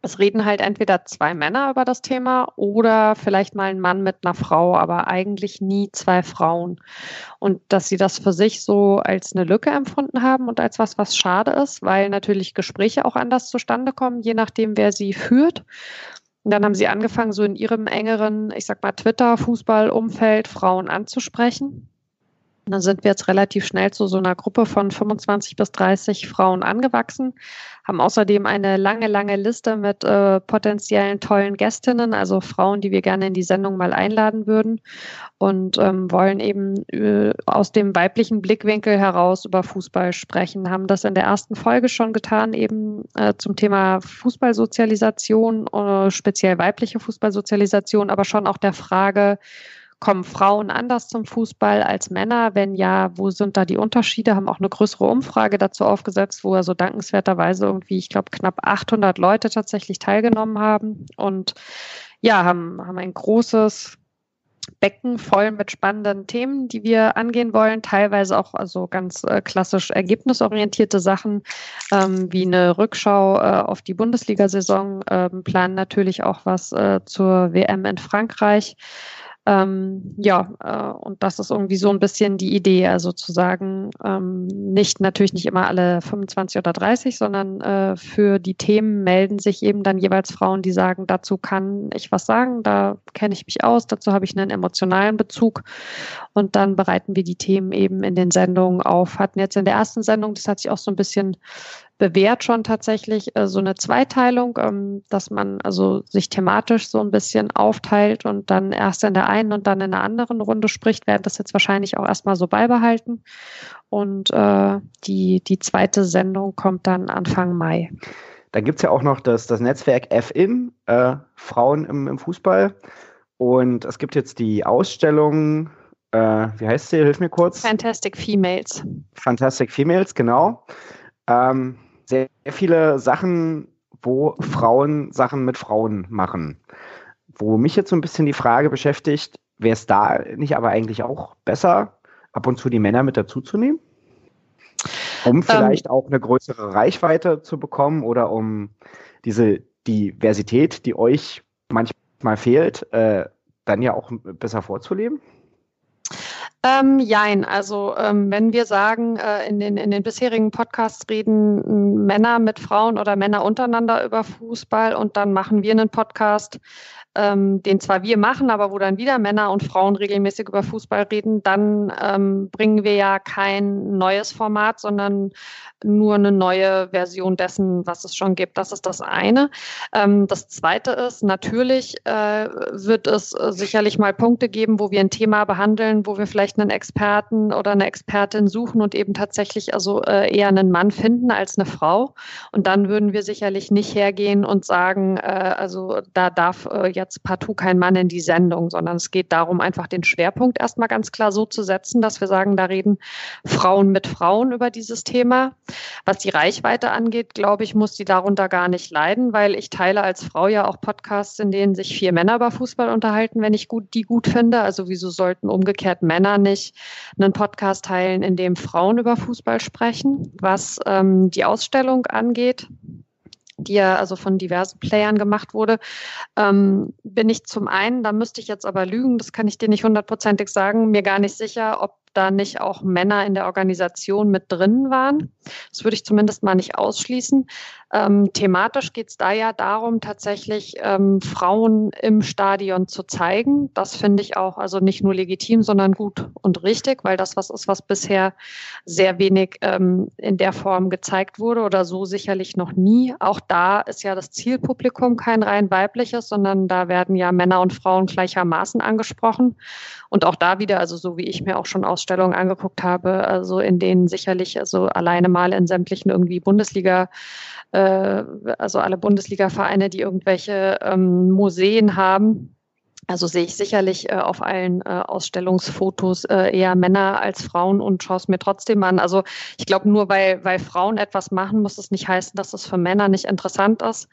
es reden halt entweder zwei Männer über das Thema oder vielleicht mal ein Mann mit einer Frau, aber eigentlich nie zwei Frauen. Und dass sie das für sich so als eine Lücke empfunden haben und als was, was schade ist, weil natürlich Gespräche auch anders zustande kommen, je nachdem, wer sie führt. Und dann haben sie angefangen, so in ihrem engeren, ich sag mal, Twitter-Fußball-Umfeld Frauen anzusprechen. Dann sind wir jetzt relativ schnell zu so einer Gruppe von 25 bis 30 Frauen angewachsen, haben außerdem eine lange, lange Liste mit äh, potenziellen tollen Gästinnen, also Frauen, die wir gerne in die Sendung mal einladen würden und ähm, wollen eben äh, aus dem weiblichen Blickwinkel heraus über Fußball sprechen. Haben das in der ersten Folge schon getan, eben äh, zum Thema Fußballsozialisation, äh, speziell weibliche Fußballsozialisation, aber schon auch der Frage, Kommen Frauen anders zum Fußball als Männer? Wenn ja, wo sind da die Unterschiede? Haben auch eine größere Umfrage dazu aufgesetzt, wo also dankenswerterweise irgendwie, ich glaube, knapp 800 Leute tatsächlich teilgenommen haben und ja, haben, haben ein großes Becken voll mit spannenden Themen, die wir angehen wollen. Teilweise auch also ganz äh, klassisch ergebnisorientierte Sachen, ähm, wie eine Rückschau äh, auf die Bundesliga-Saison, ähm, planen natürlich auch was äh, zur WM in Frankreich. Ähm, ja, äh, und das ist irgendwie so ein bisschen die Idee, also zu sagen, ähm, nicht natürlich nicht immer alle 25 oder 30, sondern äh, für die Themen melden sich eben dann jeweils Frauen, die sagen, dazu kann ich was sagen, da kenne ich mich aus, dazu habe ich einen emotionalen Bezug und dann bereiten wir die Themen eben in den Sendungen auf. Hatten jetzt in der ersten Sendung, das hat sich auch so ein bisschen bewährt schon tatsächlich äh, so eine Zweiteilung, ähm, dass man also sich thematisch so ein bisschen aufteilt und dann erst in der einen und dann in der anderen Runde spricht, werden das jetzt wahrscheinlich auch erstmal so beibehalten. Und äh, die, die zweite Sendung kommt dann Anfang Mai. Dann gibt es ja auch noch das, das Netzwerk FIM, äh, Frauen im, im Fußball. Und es gibt jetzt die Ausstellung, äh, wie heißt sie? Hilf mir kurz. Fantastic Females. Fantastic Females, genau. Ähm, sehr viele Sachen, wo Frauen Sachen mit Frauen machen. Wo mich jetzt so ein bisschen die Frage beschäftigt, wäre es da nicht aber eigentlich auch besser, ab und zu die Männer mit dazuzunehmen? Um ähm. vielleicht ähm, auch eine größere Reichweite zu bekommen oder um diese Diversität, die euch manchmal fehlt, äh, dann ja auch besser vorzuleben? Ähm, jein, also ähm, wenn wir sagen, äh, in, den, in den bisherigen Podcasts reden Männer mit Frauen oder Männer untereinander über Fußball und dann machen wir einen Podcast, ähm, den zwar wir machen, aber wo dann wieder Männer und Frauen regelmäßig über Fußball reden, dann ähm, bringen wir ja kein neues Format, sondern nur eine neue Version dessen, was es schon gibt. Das ist das eine. Ähm, das zweite ist, natürlich äh, wird es äh, sicherlich mal Punkte geben, wo wir ein Thema behandeln, wo wir vielleicht einen Experten oder eine Expertin suchen und eben tatsächlich also äh, eher einen Mann finden als eine Frau. Und dann würden wir sicherlich nicht hergehen und sagen, äh, also da darf äh, jetzt partout kein Mann in die Sendung, sondern es geht darum, einfach den Schwerpunkt erstmal ganz klar so zu setzen, dass wir sagen, da reden Frauen mit Frauen über dieses Thema. Was die Reichweite angeht, glaube ich, muss die darunter gar nicht leiden, weil ich teile als Frau ja auch Podcasts, in denen sich vier Männer über Fußball unterhalten, wenn ich gut, die gut finde. Also wieso sollten umgekehrt Männer nicht einen Podcast teilen, in dem Frauen über Fußball sprechen? Was ähm, die Ausstellung angeht, die ja also von diversen Playern gemacht wurde, ähm, bin ich zum einen, da müsste ich jetzt aber lügen, das kann ich dir nicht hundertprozentig sagen, mir gar nicht sicher, ob da nicht auch Männer in der Organisation mit drin waren. Das würde ich zumindest mal nicht ausschließen. Ähm, thematisch geht es da ja darum, tatsächlich ähm, Frauen im Stadion zu zeigen. Das finde ich auch also nicht nur legitim, sondern gut und richtig, weil das was ist, was bisher sehr wenig ähm, in der Form gezeigt wurde oder so sicherlich noch nie. Auch da ist ja das Zielpublikum kein rein weibliches, sondern da werden ja Männer und Frauen gleichermaßen angesprochen. Und auch da wieder, also so wie ich mir auch schon Ausstellungen angeguckt habe, also in denen sicherlich also alleine mal in sämtlichen irgendwie Bundesliga äh, also alle Bundesliga-Vereine, die irgendwelche ähm, Museen haben. Also sehe ich sicherlich äh, auf allen äh, Ausstellungsfotos äh, eher Männer als Frauen und schaue es mir trotzdem an. Also ich glaube, nur weil, weil Frauen etwas machen, muss es nicht heißen, dass es für Männer nicht interessant ist.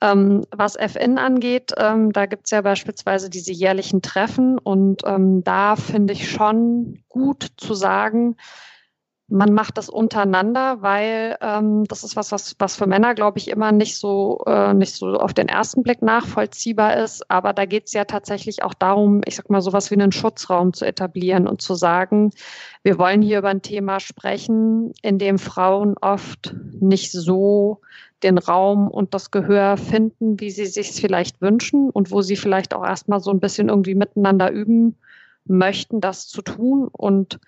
Ähm, was FN angeht, ähm, da gibt es ja beispielsweise diese jährlichen Treffen und ähm, da finde ich schon gut zu sagen, man macht das untereinander, weil ähm, das ist was, was, was für Männer, glaube ich, immer nicht so, äh, nicht so auf den ersten Blick nachvollziehbar ist. Aber da geht es ja tatsächlich auch darum, ich sag mal, sowas wie einen Schutzraum zu etablieren und zu sagen, wir wollen hier über ein Thema sprechen, in dem Frauen oft nicht so den Raum und das Gehör finden, wie sie sich vielleicht wünschen und wo sie vielleicht auch erstmal so ein bisschen irgendwie miteinander üben möchten, das zu tun. Und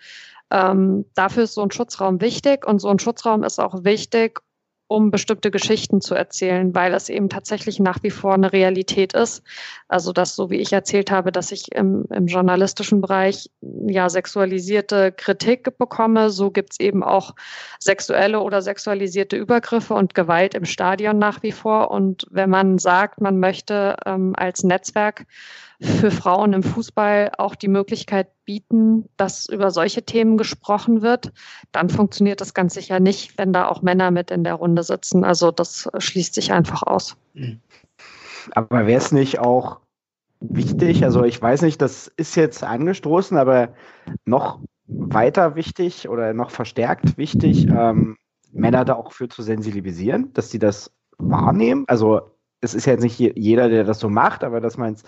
ähm, dafür ist so ein Schutzraum wichtig und so ein Schutzraum ist auch wichtig, um bestimmte Geschichten zu erzählen, weil es eben tatsächlich nach wie vor eine Realität ist. Also das, so wie ich erzählt habe, dass ich im, im journalistischen Bereich ja sexualisierte Kritik bekomme, so gibt es eben auch sexuelle oder sexualisierte Übergriffe und Gewalt im Stadion nach wie vor. Und wenn man sagt, man möchte ähm, als Netzwerk für Frauen im Fußball auch die Möglichkeit bieten, dass über solche Themen gesprochen wird, dann funktioniert das ganz sicher nicht, wenn da auch Männer mit in der Runde sitzen. Also das schließt sich einfach aus. Aber wäre es nicht auch wichtig, also ich weiß nicht, das ist jetzt angestoßen, aber noch weiter wichtig oder noch verstärkt wichtig, ähm, Männer da auch für zu sensibilisieren, dass sie das wahrnehmen. Also es ist ja jetzt nicht jeder, der das so macht, aber dass man es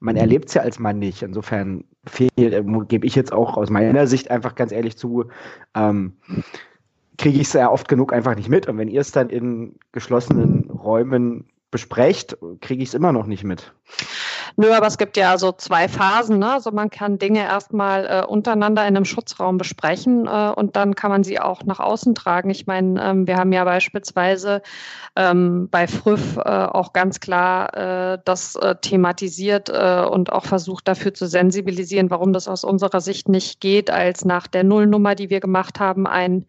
man erlebt es ja als Mann nicht. Insofern fehlt, äh, gebe ich jetzt auch aus meiner Sicht einfach ganz ehrlich zu, ähm, kriege ich es ja oft genug einfach nicht mit. Und wenn ihr es dann in geschlossenen Räumen besprecht, kriege ich es immer noch nicht mit. Nö, aber es gibt ja so zwei Phasen. Ne? Also man kann Dinge erstmal äh, untereinander in einem Schutzraum besprechen äh, und dann kann man sie auch nach außen tragen. Ich meine, ähm, wir haben ja beispielsweise ähm, bei Früff äh, auch ganz klar äh, das äh, thematisiert äh, und auch versucht dafür zu sensibilisieren, warum das aus unserer Sicht nicht geht, als nach der Nullnummer, die wir gemacht haben, ein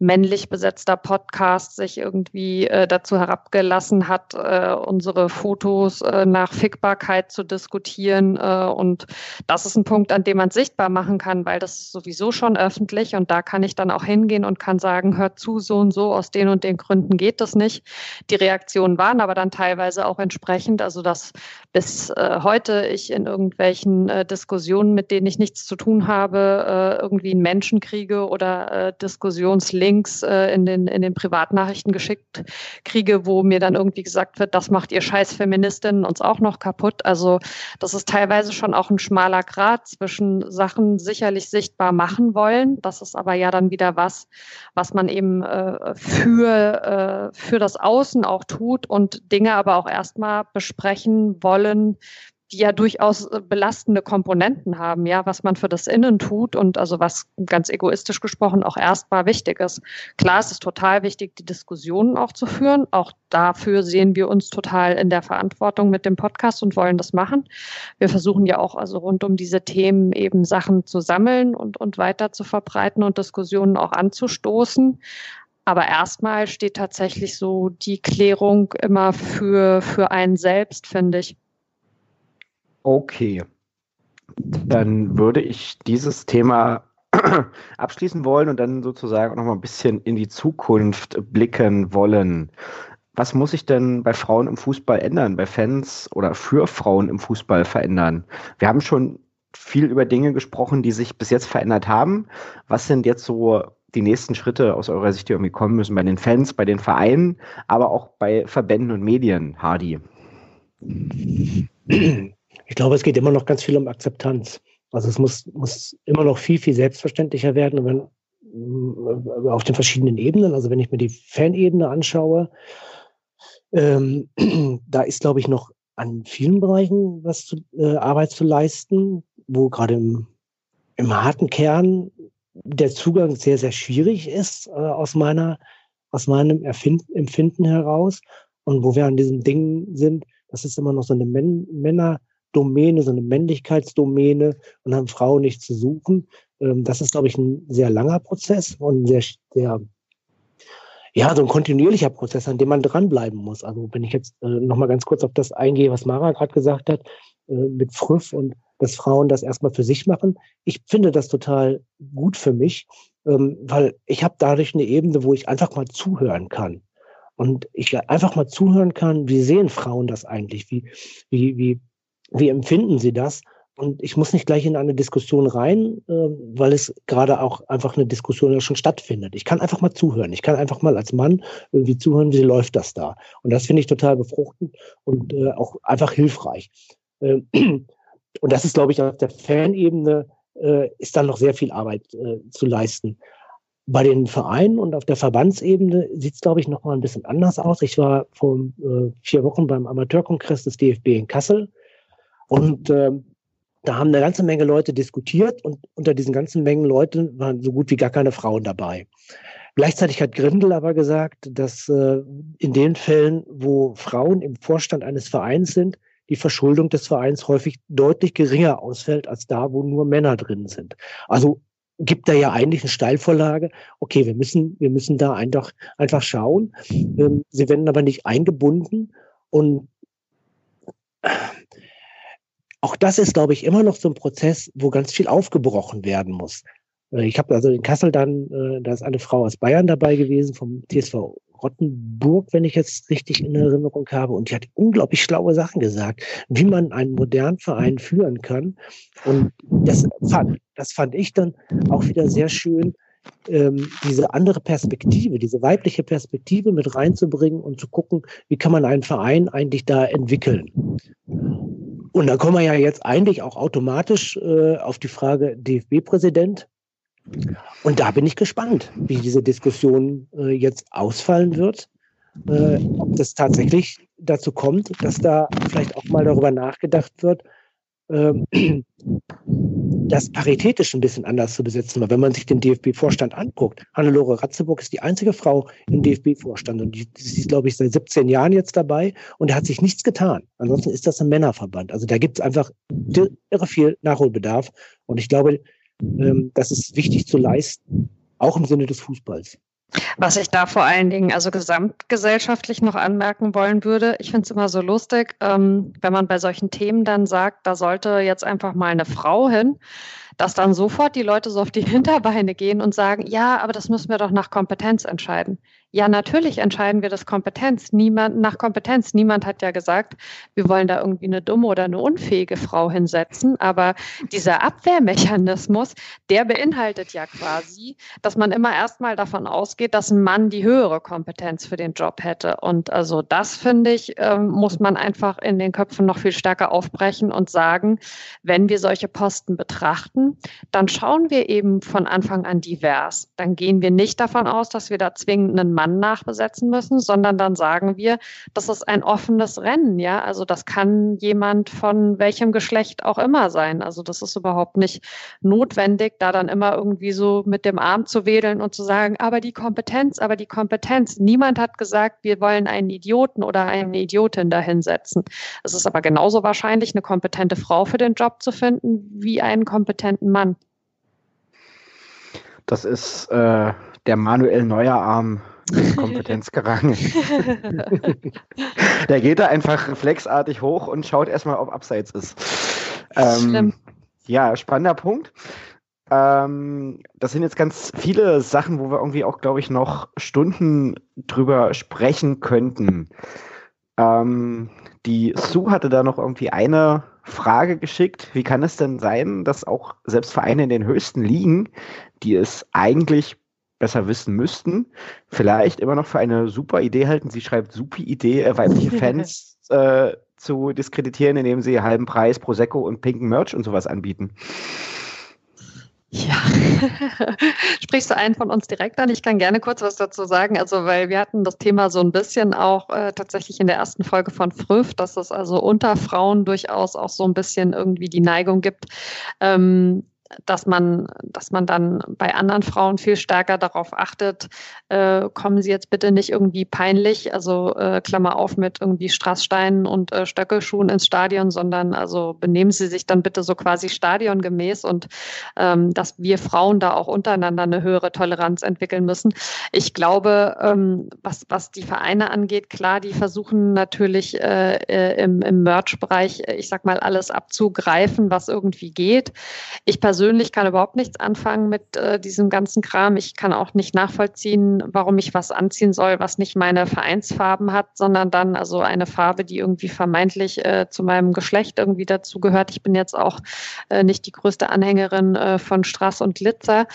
männlich besetzter Podcast sich irgendwie äh, dazu herabgelassen hat, äh, unsere Fotos äh, nach Fickbarkeit zu diskutieren. Äh, und das ist ein Punkt, an dem man sichtbar machen kann, weil das ist sowieso schon öffentlich und da kann ich dann auch hingehen und kann sagen, hört zu, so und so, aus den und den Gründen geht das nicht. Die Reaktionen waren aber dann teilweise auch entsprechend, also dass bis äh, heute ich in irgendwelchen äh, Diskussionen, mit denen ich nichts zu tun habe, irgendwie einen Menschen kriege oder Diskussionslinks Links äh, in, den, in den Privatnachrichten geschickt kriege, wo mir dann irgendwie gesagt wird, das macht ihr scheiß Feministinnen uns auch noch kaputt. Also das ist teilweise schon auch ein schmaler Grad zwischen Sachen sicherlich sichtbar machen wollen. Das ist aber ja dann wieder was, was man eben äh, für, äh, für das Außen auch tut und Dinge aber auch erstmal besprechen wollen, die ja durchaus äh, belastende Komponenten haben, ja, was man für das Innen tut und also was ganz egoistisch gesprochen auch erstmal wichtig ist. Klar, es ist total wichtig, die Diskussionen auch zu führen. Auch dafür sehen wir uns total in der Verantwortung mit dem Podcast und wollen das machen. Wir versuchen ja auch also rund um diese Themen eben Sachen zu sammeln und, und weiter zu verbreiten und Diskussionen auch anzustoßen. Aber erstmal steht tatsächlich so die Klärung immer für, für einen selbst, finde ich. Okay. Dann würde ich dieses Thema abschließen wollen und dann sozusagen noch mal ein bisschen in die Zukunft blicken wollen. Was muss sich denn bei Frauen im Fußball ändern, bei Fans oder für Frauen im Fußball verändern? Wir haben schon viel über Dinge gesprochen, die sich bis jetzt verändert haben. Was sind jetzt so die nächsten Schritte aus eurer Sicht, die irgendwie kommen müssen bei den Fans, bei den Vereinen, aber auch bei Verbänden und Medien, Hardy? Ich glaube, es geht immer noch ganz viel um Akzeptanz. Also es muss, muss immer noch viel, viel selbstverständlicher werden, wenn, äh, auf den verschiedenen Ebenen. Also wenn ich mir die Fanebene anschaue, Ähm, da ist, glaube ich, noch an vielen Bereichen was zu, äh, Arbeit zu leisten, wo gerade im, im harten Kern der Zugang sehr, sehr schwierig ist, äh, aus meiner, aus meinem Erfind Empfinden heraus. Und wo wir an diesem Ding sind, das ist immer noch so eine Män Männerdomäne, so eine Männlichkeitsdomäne und haben Frauen nicht zu suchen. Ähm, das ist, glaube ich, ein sehr langer Prozess und sehr, sehr ja, so ein kontinuierlicher Prozess, an dem man dranbleiben muss. Also wenn ich jetzt äh, nochmal ganz kurz auf das eingehe, was Mara gerade gesagt hat, äh, mit Früff und dass Frauen das erstmal für sich machen. Ich finde das total gut für mich, ähm, weil ich habe dadurch eine Ebene, wo ich einfach mal zuhören kann. Und ich einfach mal zuhören kann, wie sehen Frauen das eigentlich? Wie, wie, wie, wie empfinden sie das? Und ich muss nicht gleich in eine Diskussion rein, äh, weil es gerade auch einfach eine Diskussion ja schon stattfindet. Ich kann einfach mal zuhören. Ich kann einfach mal als Mann irgendwie zuhören, wie läuft das da. Und das finde ich total befruchtend und äh, auch einfach hilfreich. Äh, und das ist, glaube ich, auf der Fanebene äh, ist dann noch sehr viel Arbeit äh, zu leisten. Bei den Vereinen und auf der Verbandsebene sieht es, glaube ich, noch mal ein bisschen anders aus. Ich war vor äh, vier Wochen beim Amateurkongress des DFB in Kassel und äh, da haben eine ganze Menge Leute diskutiert und unter diesen ganzen Mengen Leute waren so gut wie gar keine Frauen dabei. Gleichzeitig hat Grindel aber gesagt, dass äh, in den Fällen, wo Frauen im Vorstand eines Vereins sind, die Verschuldung des Vereins häufig deutlich geringer ausfällt als da, wo nur Männer drin sind. Also gibt da ja eigentlich eine Steilvorlage. Okay, wir müssen, wir müssen da einfach, einfach schauen. Ähm, sie werden aber nicht eingebunden und auch das ist, glaube ich, immer noch so ein Prozess, wo ganz viel aufgebrochen werden muss. Äh, ich habe also in Kassel dann, äh, da ist eine Frau aus Bayern dabei gewesen, vom TSV Rottenburg, wenn ich jetzt richtig in Erinnerung habe. Und die hat unglaublich schlaue Sachen gesagt, wie man einen modernen Verein führen kann. Und das fand, das fand ich dann auch wieder sehr schön, ähm, diese andere Perspektive, diese weibliche Perspektive mit reinzubringen und zu gucken, wie kann man einen Verein eigentlich da entwickeln. Und da kommen wir ja jetzt eigentlich auch automatisch äh, auf die Frage DFB-Präsident. Und da bin ich gespannt, wie diese Diskussion äh, jetzt ausfallen wird. Äh, ob das tatsächlich dazu kommt, dass da vielleicht auch mal darüber nachgedacht wird, das paritätisch ein bisschen anders zu besetzen. Weil wenn man sich den DFB-Vorstand anguckt, Hannelore Ratzeburg ist die einzige Frau im DFB-Vorstand und die, die ist, glaube ich, seit 17 Jahren jetzt dabei und da hat sich nichts getan. Ansonsten ist das ein Männerverband. Also da gibt es einfach irre viel Nachholbedarf und ich glaube, ähm, das ist wichtig zu leisten, auch im Sinne des Fußballs. Was ich da vor allen Dingen also gesamtgesellschaftlich noch anmerken wollen würde, ich finde es immer so lustig, ähm, wenn man bei solchen Themen dann sagt, da sollte jetzt einfach mal eine Frau hin, dass dann sofort die Leute so auf die Hinterbeine gehen und sagen, ja, aber das müssen wir doch nach Kompetenz entscheiden. Ja, natürlich entscheiden wir das Kompetenz. Niemand nach Kompetenz. Niemand hat ja gesagt, wir wollen da irgendwie eine dumme oder eine unfähige Frau hinsetzen. Aber dieser Abwehrmechanismus, der beinhaltet ja quasi, dass man immer erstmal davon ausgeht, dass ein Mann die höhere Kompetenz für den Job hätte. Und also das finde ich, ähm, muss man einfach in den Köpfen noch viel stärker aufbrechen und sagen, wenn wir solche Posten betrachten, dann schauen wir eben von Anfang an divers. Dann gehen wir nicht davon aus, dass wir da zwingend einen Mann Mann nachbesetzen müssen, sondern dann sagen wir, das ist ein offenes Rennen, ja. Also das kann jemand von welchem Geschlecht auch immer sein. Also das ist überhaupt nicht notwendig, da dann immer irgendwie so mit dem Arm zu wedeln und zu sagen, aber die Kompetenz, aber die Kompetenz. Niemand hat gesagt, wir wollen einen Idioten oder eine Idiotin dahinsetzen. Es ist aber genauso wahrscheinlich, eine kompetente Frau für den Job zu finden, wie einen kompetenten Mann. Das ist äh, der Manuel Neuerarm Kompetenzgerangel. der geht da einfach reflexartig hoch und schaut erstmal, ob abseits ist. Ähm, ja, spannender Punkt. Ähm, das sind jetzt ganz viele Sachen, wo wir irgendwie auch, glaube ich, noch Stunden drüber sprechen könnten. Ähm, die Sue hatte da noch irgendwie eine Frage geschickt. Wie kann es denn sein, dass auch selbst Vereine in den höchsten Ligen, die es eigentlich besser wissen müssten, vielleicht immer noch für eine super Idee halten. Sie schreibt super Idee, äh, weibliche Fans äh, zu diskreditieren, indem sie halben Preis Prosecco und pinken Merch und sowas anbieten. Ja, sprichst du einen von uns direkt an? Ich kann gerne kurz was dazu sagen. Also, weil wir hatten das Thema so ein bisschen auch äh, tatsächlich in der ersten Folge von Früff, dass es also unter Frauen durchaus auch so ein bisschen irgendwie die Neigung gibt, ähm, dass man, dass man dann bei anderen Frauen viel stärker darauf achtet, äh, kommen sie jetzt bitte nicht irgendwie peinlich, also äh, Klammer auf mit irgendwie Strasssteinen und äh, Stöckelschuhen ins Stadion, sondern also benehmen sie sich dann bitte so quasi stadiongemäß und ähm, dass wir Frauen da auch untereinander eine höhere Toleranz entwickeln müssen. Ich glaube, ähm, was, was die Vereine angeht, klar, die versuchen natürlich äh, äh im, im Merch-Bereich, ich sag mal, alles abzugreifen, was irgendwie geht. Ich persönlich persönlich kann überhaupt nichts anfangen mit äh, diesem ganzen Kram. Ich kann auch nicht nachvollziehen, warum ich was anziehen soll, was nicht meine Vereinsfarben hat, sondern dann also eine Farbe, die irgendwie vermeintlich äh, zu meinem Geschlecht irgendwie dazugehört. Ich bin jetzt auch äh, nicht die größte Anhängerin äh, von Strass und Glitzer.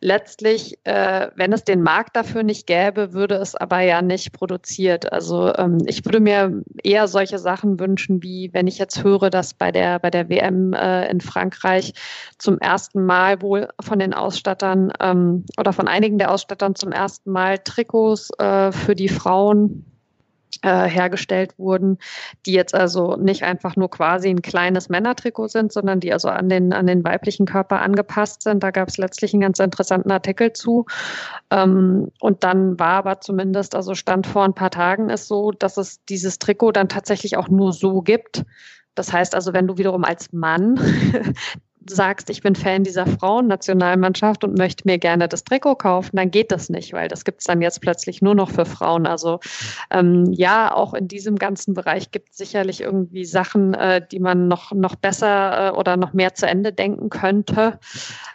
Letztlich, äh, wenn es den Markt dafür nicht gäbe, würde es aber ja nicht produziert. Also ähm, ich würde mir eher solche Sachen wünschen, wie wenn ich jetzt höre, dass bei der bei der WM äh, in Frankreich zum ersten Mal wohl von den Ausstattern ähm, oder von einigen der Ausstattern zum ersten Mal Trikots äh, für die Frauen äh, hergestellt wurden, die jetzt also nicht einfach nur quasi ein kleines Männertrikot sind, sondern die also an den, an den weiblichen Körper angepasst sind. Da gab es letztlich einen ganz interessanten Artikel zu. Ähm, und dann war aber zumindest, also Stand vor ein paar Tagen ist so, dass es dieses Trikot dann tatsächlich auch nur so gibt. Das heißt also, wenn du wiederum als Mann sagst, ich bin Fan dieser Frauennationalmannschaft und möchte mir gerne das Trikot kaufen, dann geht das nicht, weil das gibt es dann jetzt plötzlich nur noch für Frauen. Also ähm, ja, auch in diesem ganzen Bereich gibt es sicherlich irgendwie Sachen, äh, die man noch, noch besser äh, oder noch mehr zu Ende denken könnte.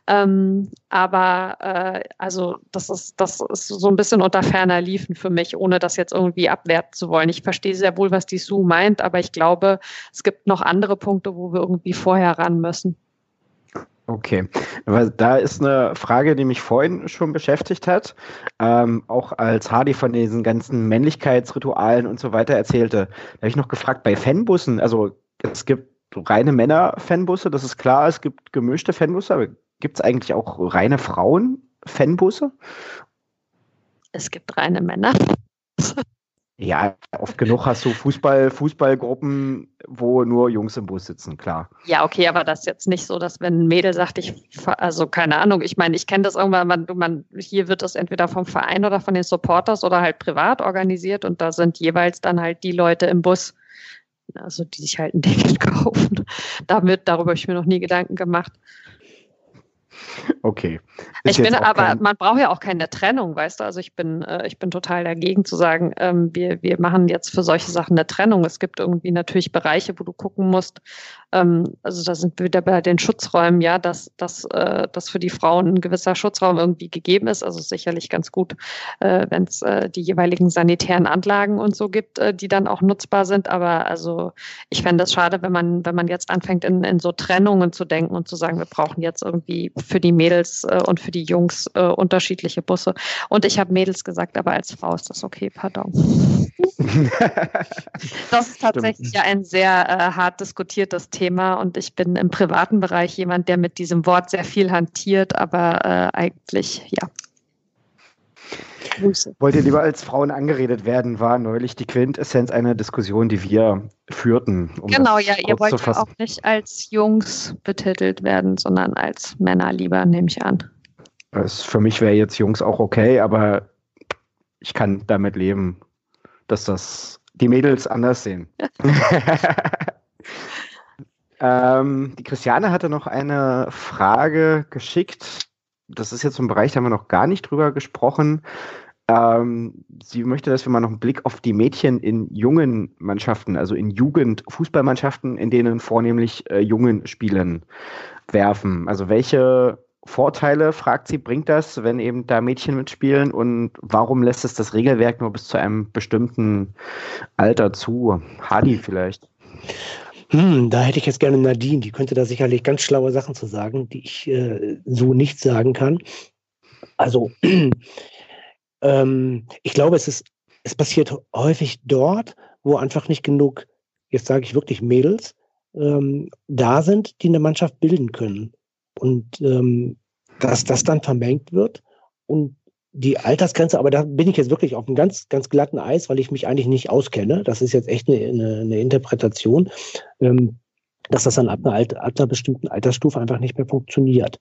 Ähm, aber äh, also das ist, das ist so ein bisschen unter ferner Liefen für mich, ohne das jetzt irgendwie abwerten zu wollen. Ich verstehe sehr wohl, was die Sue meint, aber ich glaube, es gibt noch andere Punkte, wo wir irgendwie vorher ran müssen. Okay, aber da ist eine Frage, die mich vorhin schon beschäftigt hat, ähm, auch als Hardy von diesen ganzen Männlichkeitsritualen und so weiter erzählte. Da habe ich noch gefragt, bei Fanbussen, also es gibt reine Männer-Fanbusse, das ist klar, es gibt gemischte Fanbusse, aber gibt es eigentlich auch reine Frauen-Fanbusse? Es gibt reine Männer. Ja, oft genug hast du Fußball, Fußballgruppen, wo nur Jungs im Bus sitzen, klar. Ja, okay, aber das ist jetzt nicht so, dass wenn ein Mädel sagt, ich, also keine Ahnung, ich meine, ich kenne das irgendwann, man, man, hier wird das entweder vom Verein oder von den Supporters oder halt privat organisiert und da sind jeweils dann halt die Leute im Bus, also die sich halt ein Ticket kaufen. Damit, darüber habe ich mir noch nie Gedanken gemacht. Okay. Ist ich bin aber, man braucht ja auch keine Trennung, weißt du? Also ich bin, äh, ich bin total dagegen zu sagen, ähm, wir, wir machen jetzt für solche Sachen eine Trennung. Es gibt irgendwie natürlich Bereiche, wo du gucken musst, ähm, also da sind wir wieder bei den Schutzräumen, ja, dass, dass, äh, dass für die Frauen ein gewisser Schutzraum irgendwie gegeben ist. Also sicherlich ganz gut, äh, wenn es äh, die jeweiligen sanitären Anlagen und so gibt, äh, die dann auch nutzbar sind. Aber also ich fände es schade, wenn man, wenn man jetzt anfängt, in, in so Trennungen zu denken und zu sagen, wir brauchen jetzt irgendwie für die Mädels äh, und für die Jungs äh, unterschiedliche Busse. Und ich habe Mädels gesagt, aber als Frau ist das okay, pardon. das ist tatsächlich Stimmt. ja ein sehr äh, hart diskutiertes Thema. Thema und ich bin im privaten Bereich jemand, der mit diesem Wort sehr viel hantiert, aber äh, eigentlich, ja. Wollt ihr lieber als Frauen angeredet werden, war neulich die Quintessenz einer Diskussion, die wir führten. Um genau, ja, ihr wollt ja auch nicht als Jungs betitelt werden, sondern als Männer lieber, nehme ich an. Das für mich wäre jetzt Jungs auch okay, aber ich kann damit leben, dass das die Mädels anders sehen. Ähm, die Christiane hatte noch eine Frage geschickt. Das ist jetzt so ein Bereich, da haben wir noch gar nicht drüber gesprochen. Ähm, sie möchte, dass wir mal noch einen Blick auf die Mädchen in jungen Mannschaften, also in Jugendfußballmannschaften, in denen vornehmlich äh, Jungen spielen, werfen. Also welche Vorteile, fragt sie, bringt das, wenn eben da Mädchen mitspielen und warum lässt es das Regelwerk nur bis zu einem bestimmten Alter zu? Hadi vielleicht. Hm, da hätte ich jetzt gerne Nadine, die könnte da sicherlich ganz schlaue Sachen zu sagen, die ich äh, so nicht sagen kann. Also, ähm, ich glaube, es ist, es passiert häufig dort, wo einfach nicht genug, jetzt sage ich wirklich Mädels, ähm, da sind, die eine Mannschaft bilden können. Und ähm, dass das dann vermengt wird und die Altersgrenze, aber da bin ich jetzt wirklich auf einem ganz, ganz glatten Eis, weil ich mich eigentlich nicht auskenne. Das ist jetzt echt eine, eine, eine Interpretation, ähm, dass das dann ab einer, ab einer bestimmten Altersstufe einfach nicht mehr funktioniert.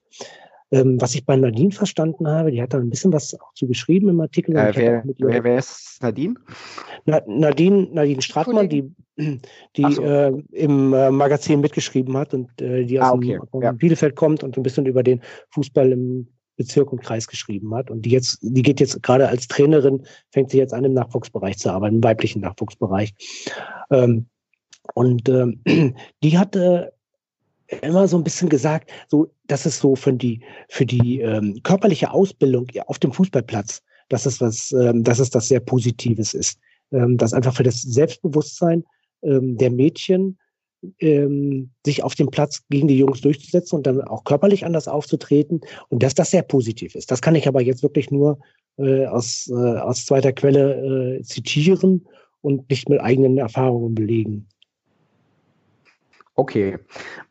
Ähm, was ich bei Nadine verstanden habe, die hat da ein bisschen was auch zu geschrieben im Artikel. Äh, wer, wer, wer, ist Nadine? Na, Nadine, Nadine Stratmann, die, die so. äh, im äh, Magazin mitgeschrieben hat und äh, die aus ah, okay. dem, ja. Bielefeld kommt und ein bisschen über den Fußball im Bezirk und Kreis geschrieben hat. Und die jetzt, die geht jetzt gerade als Trainerin, fängt sie jetzt an, im Nachwuchsbereich zu arbeiten, im weiblichen Nachwuchsbereich. Ähm, und ähm, die hatte immer so ein bisschen gesagt, so, dass es so für die, für die ähm, körperliche Ausbildung auf dem Fußballplatz, dass es was, ähm, dass es das sehr Positives ist. Ähm, dass einfach für das Selbstbewusstsein ähm, der Mädchen ähm, sich auf dem Platz gegen die Jungs durchzusetzen und dann auch körperlich anders aufzutreten und dass das sehr positiv ist. Das kann ich aber jetzt wirklich nur äh, aus, äh, aus zweiter Quelle äh, zitieren und nicht mit eigenen Erfahrungen belegen. Okay.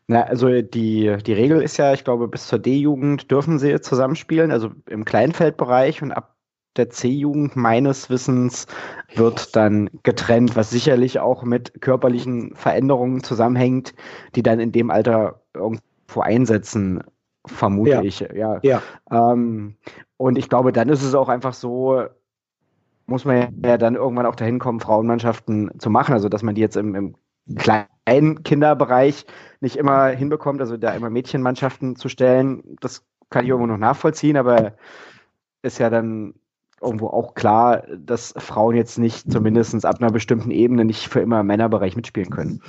Na, also die, die Regel ist ja, ich glaube, bis zur D-Jugend dürfen sie zusammenspielen, also im Kleinfeldbereich und ab der C-Jugend meines Wissens wird dann getrennt, was sicherlich auch mit körperlichen Veränderungen zusammenhängt, die dann in dem Alter irgendwo einsetzen, vermute ja. ich. Ja. ja. Ähm, und ich glaube, dann ist es auch einfach so, muss man ja dann irgendwann auch dahin kommen, Frauenmannschaften zu machen, also dass man die jetzt im, im kleinen Kinderbereich nicht immer hinbekommt, also da immer Mädchenmannschaften zu stellen, das kann ich irgendwo noch nachvollziehen, aber ist ja dann irgendwo auch klar, dass Frauen jetzt nicht zumindest ab einer bestimmten Ebene nicht für immer im Männerbereich mitspielen können.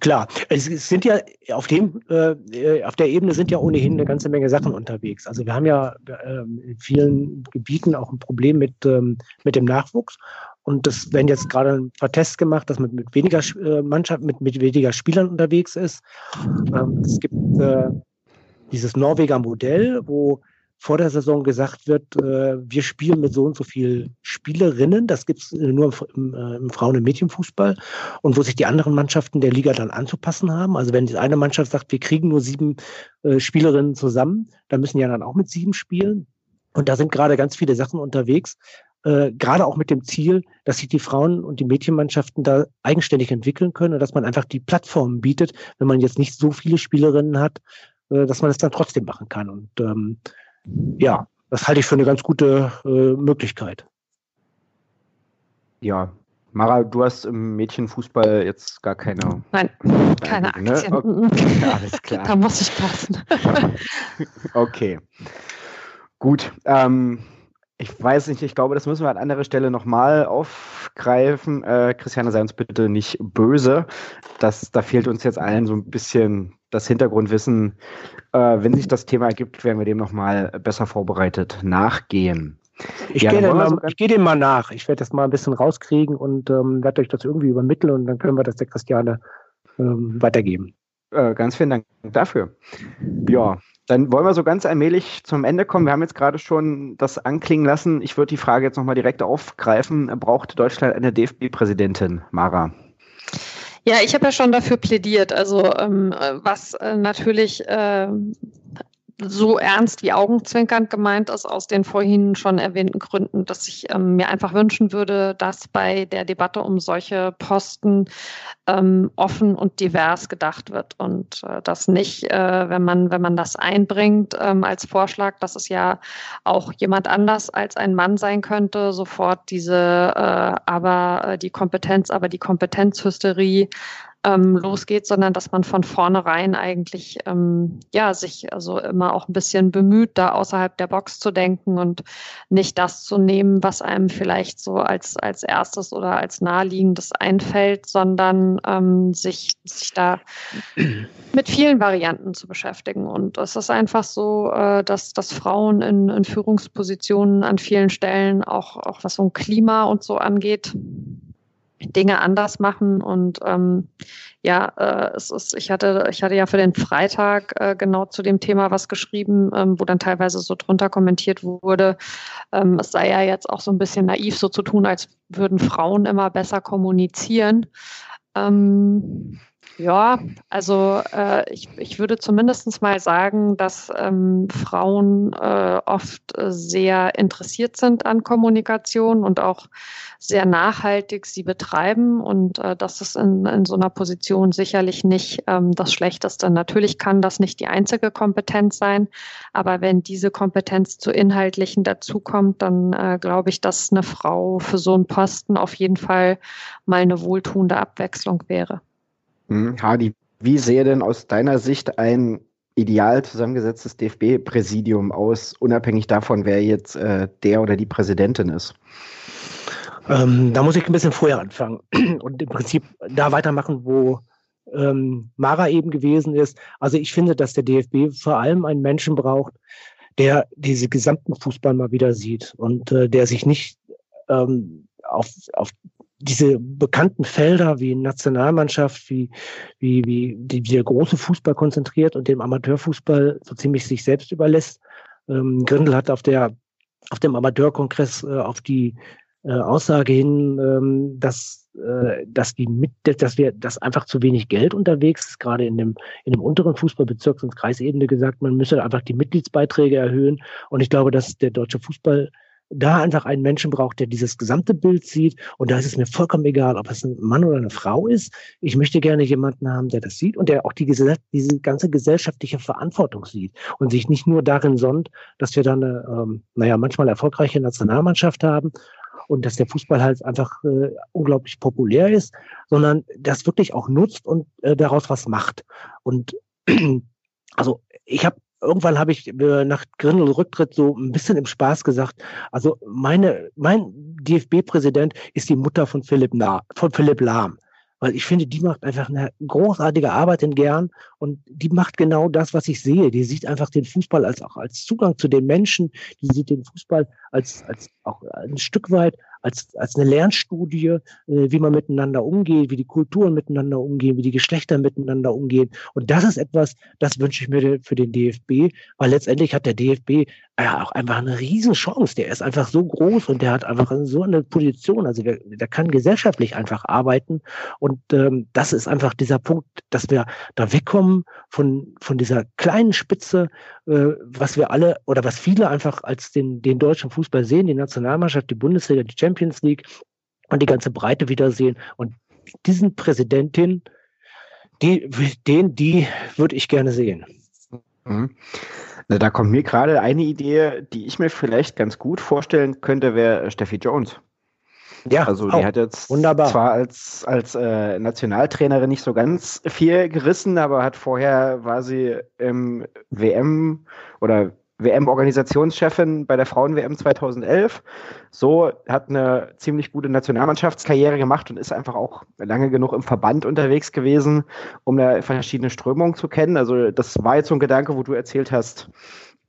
Klar, es sind ja auf dem, äh, auf der Ebene sind ja ohnehin eine ganze Menge Sachen unterwegs. Also wir haben ja äh, in vielen Gebieten auch ein Problem mit, ähm, mit dem Nachwuchs. Und das werden jetzt gerade ein paar Tests gemacht, dass man mit weniger äh, Mannschaft, mit, mit weniger Spielern unterwegs ist. Ähm, es gibt äh, dieses Norweger Modell, wo vor der Saison gesagt wird, äh, wir spielen mit so und so viel Spielerinnen, das gibt's äh, nur im, äh, im Frauen- und Mädchenfußball, und wo sich die anderen Mannschaften der Liga dann anzupassen haben. Also wenn die eine Mannschaft sagt, wir kriegen nur sieben äh, Spielerinnen zusammen, dann müssen die ja dann auch mit sieben spielen. Und da sind gerade ganz viele Sachen unterwegs, äh, gerade auch mit dem Ziel, dass sich die Frauen- und die Mädchenmannschaften da eigenständig entwickeln können und dass man einfach die Plattformen bietet, wenn man jetzt nicht so viele Spielerinnen hat, äh, dass man es dann trotzdem machen kann. Und ähm, ja, das halte ich für eine ganz gute äh, Möglichkeit. Ja, Mara, du hast im Mädchenfußball jetzt gar keine. Nein, keine ne? Aktien. Ne? Okay, alles klar. da muss ich passen. okay. Gut. Ähm, ich weiß nicht, ich glaube, das müssen wir an anderer Stelle nochmal aufgreifen. Äh, Christiane, sei uns bitte nicht böse. Das, da fehlt uns jetzt allen so ein bisschen das Hintergrundwissen. Äh, wenn sich das Thema ergibt, werden wir dem nochmal besser vorbereitet nachgehen. Ich ja, gehe dem, geh dem mal nach. Ich werde das mal ein bisschen rauskriegen und ähm, werde euch das irgendwie übermitteln und dann können wir das der Christiane ähm, weitergeben. Äh, ganz vielen Dank dafür. Ja, dann wollen wir so ganz allmählich zum Ende kommen. Wir haben jetzt gerade schon das anklingen lassen. Ich würde die Frage jetzt nochmal direkt aufgreifen. Braucht Deutschland eine DFB-Präsidentin, Mara? Ja, ich habe ja schon dafür plädiert. Also ähm, was äh, natürlich äh, so ernst wie augenzwinkernd gemeint ist, aus den vorhin schon erwähnten Gründen, dass ich ähm, mir einfach wünschen würde, dass bei der Debatte um solche Posten ähm, offen und divers gedacht wird und äh, dass nicht, äh, wenn man, wenn man das einbringt ähm, als Vorschlag, dass es ja auch jemand anders als ein Mann sein könnte, sofort diese äh, aber äh, die Kompetenz, aber die Kompetenzhysterie ähm, losgeht, sondern dass man von vornherein eigentlich ähm, ja sich also immer auch ein bisschen bemüht, da außerhalb der Box zu denken und nicht das zu nehmen, was einem vielleicht so als als erstes oder als naheliegendes einfällt, sondern ähm, sich sich da mit vielen Varianten zu beschäftigen. Und es ist einfach so, äh, dass dass Frauen in, in Führungspositionen an vielen Stellen auch auch was so ein Klima und so angeht Dinge anders machen und ähm, ja, äh, es ist, ich hatte, ich hatte ja für den Freitag äh, genau zu dem Thema was geschrieben, ähm, wo dann teilweise so drunter kommentiert wurde, ähm, es sei ja jetzt auch so ein bisschen naiv, so zu tun, als würden Frauen immer besser kommunizieren. Ähm, Ja, also äh, ich, ich würde zumindest mal sagen, dass ähm, Frauen äh, oft sehr interessiert sind an Kommunikation und auch sehr nachhaltig sie betreiben. Und äh, das ist in, in so einer Position sicherlich nicht ähm, das Schlechteste. Natürlich kann das nicht die einzige Kompetenz sein, aber wenn diese Kompetenz zu inhaltlichen dazukommt, dann äh, glaube ich, dass eine Frau für so einen Posten auf jeden Fall mal eine wohltuende Abwechslung wäre. Hm, Hadi, wie sähe denn aus deiner Sicht ein ideal zusammengesetztes DFB-Präsidium aus, unabhängig davon, wer jetzt äh, der oder die Präsidentin ist? Ähm, da muss ich ein bisschen vorher anfangen und im Prinzip da weitermachen, wo ähm, Mara eben gewesen ist. Also ich finde, dass der DFB vor allem einen Menschen braucht, der diese gesamten Fußball mal wieder sieht und äh, der sich nicht ähm, auf, auf diese bekannten Felder wie Nationalmannschaft, wie, wie, wie die, der große Fußball konzentriert und dem Amateurfußball so ziemlich sich selbst überlässt. Ähm, Grindel hat auf der auf dem Amateurkongress äh, auf die äh, Aussage hin, ähm, dass, äh, dass die mit, dass wir, dass einfach zu wenig Geld unterwegs ist, gerade in dem, in dem unteren Fußballbezirks- und Kreisebene gesagt, man müsse einfach die Mitgliedsbeiträge erhöhen. Und ich glaube, dass der deutsche Fußball da einfach einen Menschen braucht, der dieses gesamte Bild sieht. Und da ist es mir vollkommen egal, ob es ein Mann oder eine Frau ist. Ich möchte gerne jemanden haben, der das sieht und der auch die, diese ganze gesellschaftliche Verantwortung sieht und sich nicht nur darin sonnt, dass wir dann eine, ähm, naja, manchmal erfolgreiche Nationalmannschaft haben und dass der Fußball halt einfach äh, unglaublich populär ist, sondern das wirklich auch nutzt und äh, daraus was macht. Und also ich habe irgendwann habe ich nach Grindel Rücktritt so ein bisschen im Spaß gesagt, also meine, mein DFB-Präsident ist die Mutter von Philipp, Na, von Philipp Lahm. Weil ich finde, die macht einfach eine großartige Arbeit in Gern und die macht genau das, was ich sehe. Die sieht einfach den Fußball als auch als Zugang zu den Menschen. Die sieht den Fußball als, als auch ein Stück weit als, als eine Lernstudie, äh, wie man miteinander umgeht, wie die Kulturen miteinander umgehen, wie die Geschlechter miteinander umgehen. Und das ist etwas, das wünsche ich mir für den DFB, weil letztendlich hat der DFB ja auch einfach eine Riesenchance. Der ist einfach so groß und der hat einfach so eine Position. Also der, der kann gesellschaftlich einfach arbeiten. Und ähm, das ist einfach dieser Punkt, dass wir da wegkommen von, von dieser kleinen Spitze, äh, was wir alle oder was viele einfach als den, den deutschen Fußball sehen, die Nationalmannschaft, die Bundesliga, die Champions League und die ganze Breite wiedersehen. Und diesen Präsidentin, die, den, die würde ich gerne sehen. Mhm. Da kommt mir gerade eine Idee, die ich mir vielleicht ganz gut vorstellen könnte, wäre Steffi Jones. Ja, also die hat jetzt wunderbar. zwar als, als äh, Nationaltrainerin nicht so ganz viel gerissen, aber hat vorher war sie im WM oder WM-Organisationschefin bei der Frauen-WM 2011. So hat eine ziemlich gute Nationalmannschaftskarriere gemacht und ist einfach auch lange genug im Verband unterwegs gewesen, um da verschiedene Strömungen zu kennen. Also das war jetzt so ein Gedanke, wo du erzählt hast,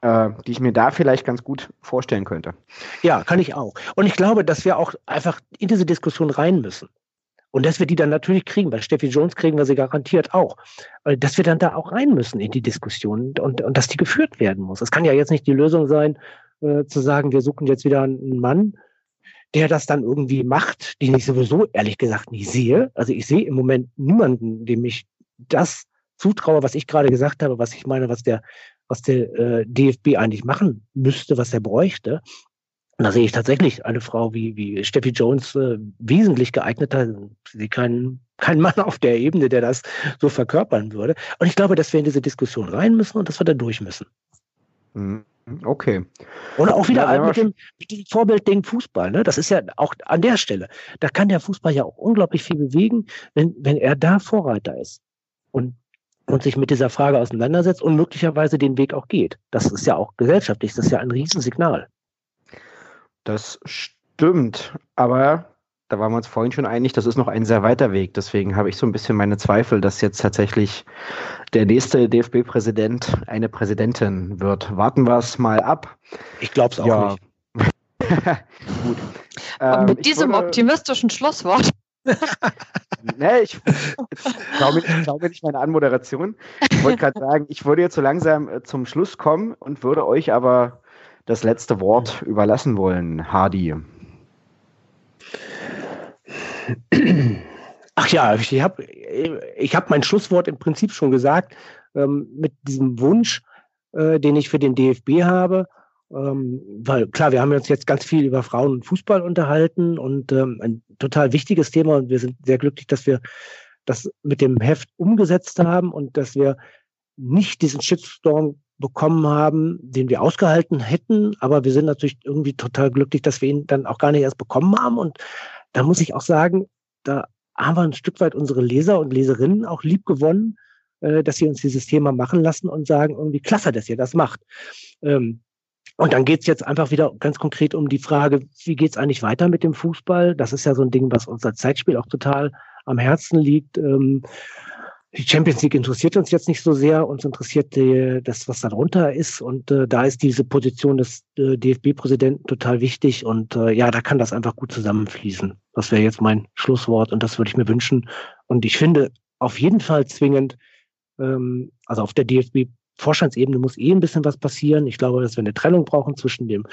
äh, die ich mir da vielleicht ganz gut vorstellen könnte. Ja, kann ich auch. Und ich glaube, dass wir auch einfach in diese Diskussion rein müssen. Und dass wir die dann natürlich kriegen. Bei Steffi Jones kriegen wir sie garantiert auch. Dass wir dann da auch rein müssen in die Diskussion und, und dass die geführt werden muss. Es kann ja jetzt nicht die Lösung sein, äh, zu sagen, wir suchen jetzt wieder einen Mann, der das dann irgendwie macht, den ich sowieso ehrlich gesagt nicht sehe. Also ich sehe im Moment niemanden, dem ich das zutraue, was ich gerade gesagt habe, was ich meine, was der, was der äh, DFB eigentlich machen müsste, was er bräuchte. Und da sehe ich tatsächlich eine Frau wie, wie Steffi Jones äh, wesentlich geeigneter. Sie kein, kein Mann auf der Ebene, der das so verkörpern würde. Und ich glaube, dass wir in diese Diskussion rein müssen und dass wir da durch müssen. Mhm. Okay. Und auch wieder ja, mit, dem, mit dem Vorbildding Fußball. Ne? Das ist ja auch an der Stelle. Da kann der Fußball ja auch unglaublich viel bewegen, wenn, wenn er da Vorreiter ist. Und und sich mit dieser Frage auseinandersetzt und möglicherweise den Weg auch geht. Das ist ja auch gesellschaftlich, das ist ja ein Riesensignal. Das stimmt, aber da waren wir uns vorhin schon einig, das ist noch ein sehr weiter Weg. Deswegen habe ich so ein bisschen meine Zweifel, dass jetzt tatsächlich der nächste DFB-Präsident eine Präsidentin wird. Warten wir es mal ab. Ich glaube es auch ja. nicht. Gut. Ähm, mit diesem würde, optimistischen Schlusswort. nee, ich glaube glaub nicht meine Anmoderation. Ich wollte gerade sagen, ich würde jetzt so langsam äh, zum Schluss kommen und würde euch aber das letzte Wort überlassen wollen, Hardy? Ach ja, ich habe ich hab mein Schlusswort im Prinzip schon gesagt, ähm, mit diesem Wunsch, äh, den ich für den DFB habe. Ähm, weil klar, wir haben uns jetzt ganz viel über Frauen und Fußball unterhalten und ähm, ein total wichtiges Thema und wir sind sehr glücklich, dass wir das mit dem Heft umgesetzt haben und dass wir nicht diesen Shitstorm bekommen haben, den wir ausgehalten hätten, aber wir sind natürlich irgendwie total glücklich, dass wir ihn dann auch gar nicht erst bekommen haben und da muss ich auch sagen, da haben wir ein Stück weit unsere Leser und Leserinnen auch lieb gewonnen, äh, dass sie uns dieses Thema machen lassen und sagen, irgendwie klasse, dass ihr das macht. Ähm, und dann geht's jetzt einfach wieder ganz konkret um die Frage, wie geht's eigentlich weiter mit dem Fußball? Das ist ja so ein Ding, was uns als Zeitspiel auch total am Herzen liegt. Ähm, die Champions League interessiert uns jetzt nicht so sehr, uns interessiert die, das, was darunter ist. Und äh, da ist diese Position des äh, DFB-Präsidenten total wichtig. Und äh, ja, da kann das einfach gut zusammenfließen. Das wäre jetzt mein Schlusswort und das würde ich mir wünschen. Und ich finde auf jeden Fall zwingend, ähm, also auf der DFB Vorstandsebene muss eh ein bisschen was passieren. Ich glaube, dass wir eine Trennung brauchen zwischen dem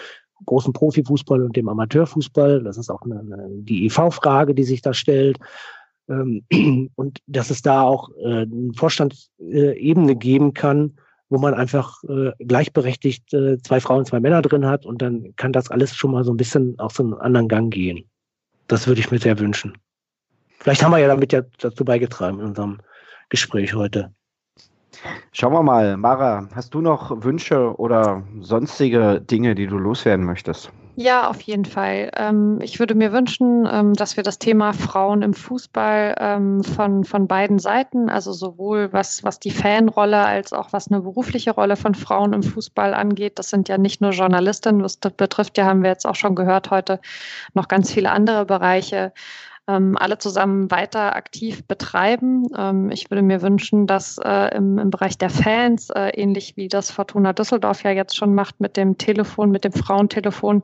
großen Profifußball und dem Amateurfußball. Das ist auch eine, eine, die EV-Frage, die sich da stellt. Ähm, und dass es da auch äh, eine Vorstandsebene geben kann, wo man einfach äh, gleichberechtigt äh, zwei Frauen, zwei Männer drin hat und dann kann das alles schon mal so ein bisschen auf so einen anderen Gang gehen. Das würde ich mir sehr wünschen. Vielleicht haben wir ja damit ja dazu beigetragen in unserem Gespräch heute. Schauen wir mal, Mara, hast du noch Wünsche oder sonstige Dinge, die du loswerden möchtest? Ja, auf jeden Fall. Ähm, ich würde mir wünschen, ähm, dass wir das Thema Frauen im Fußball ähm, von, von beiden Seiten, also sowohl was, was die Fanrolle als auch was eine berufliche Rolle von Frauen im Fußball angeht, das sind ja nicht nur Journalistinnen, das betrifft ja, haben wir jetzt auch schon gehört heute, noch ganz viele andere Bereiche, ähm, alle zusammen weiter aktiv betreiben. Ähm, ich würde mir wünschen, dass äh, im, im Bereich der Fans, äh, ähnlich wie das Fortuna Düsseldorf ja jetzt schon macht mit dem Telefon, mit dem Frauentelefon,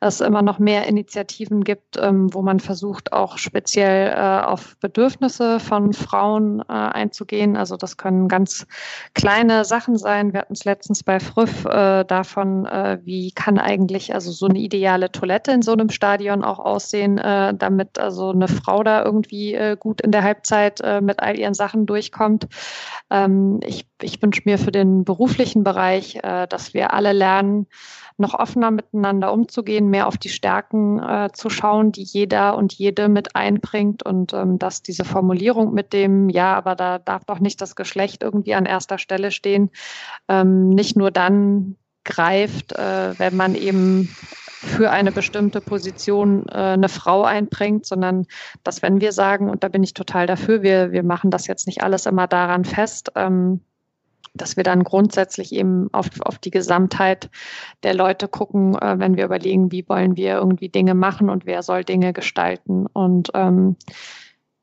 es immer noch mehr Initiativen gibt, ähm, wo man versucht, auch speziell äh, auf Bedürfnisse von Frauen äh, einzugehen. Also das können ganz kleine Sachen sein. Wir hatten es letztens bei Früff äh, davon, äh, wie kann eigentlich also so eine ideale Toilette in so einem Stadion auch aussehen, damit also eine eine Frau da irgendwie äh, gut in der Halbzeit äh, mit all ihren Sachen durchkommt. Ähm, ich ich wünsche mir für den beruflichen Bereich, äh, dass wir alle lernen, noch offener miteinander umzugehen, mehr auf die Stärken äh, zu schauen, die jeder und jede mit einbringt und ähm, dass diese Formulierung mit dem, ja, aber da darf doch nicht das Geschlecht irgendwie an erster Stelle stehen, ähm, nicht nur dann greift, äh, wenn man eben für eine bestimmte Position äh, eine Frau einbringt, sondern dass wenn wir sagen, und da bin ich total dafür, wir, wir machen das jetzt nicht alles immer daran fest, ähm, dass wir dann grundsätzlich eben auf, auf die Gesamtheit der Leute gucken, äh, wenn wir überlegen, wie wollen wir irgendwie Dinge machen und wer soll Dinge gestalten. Und ähm,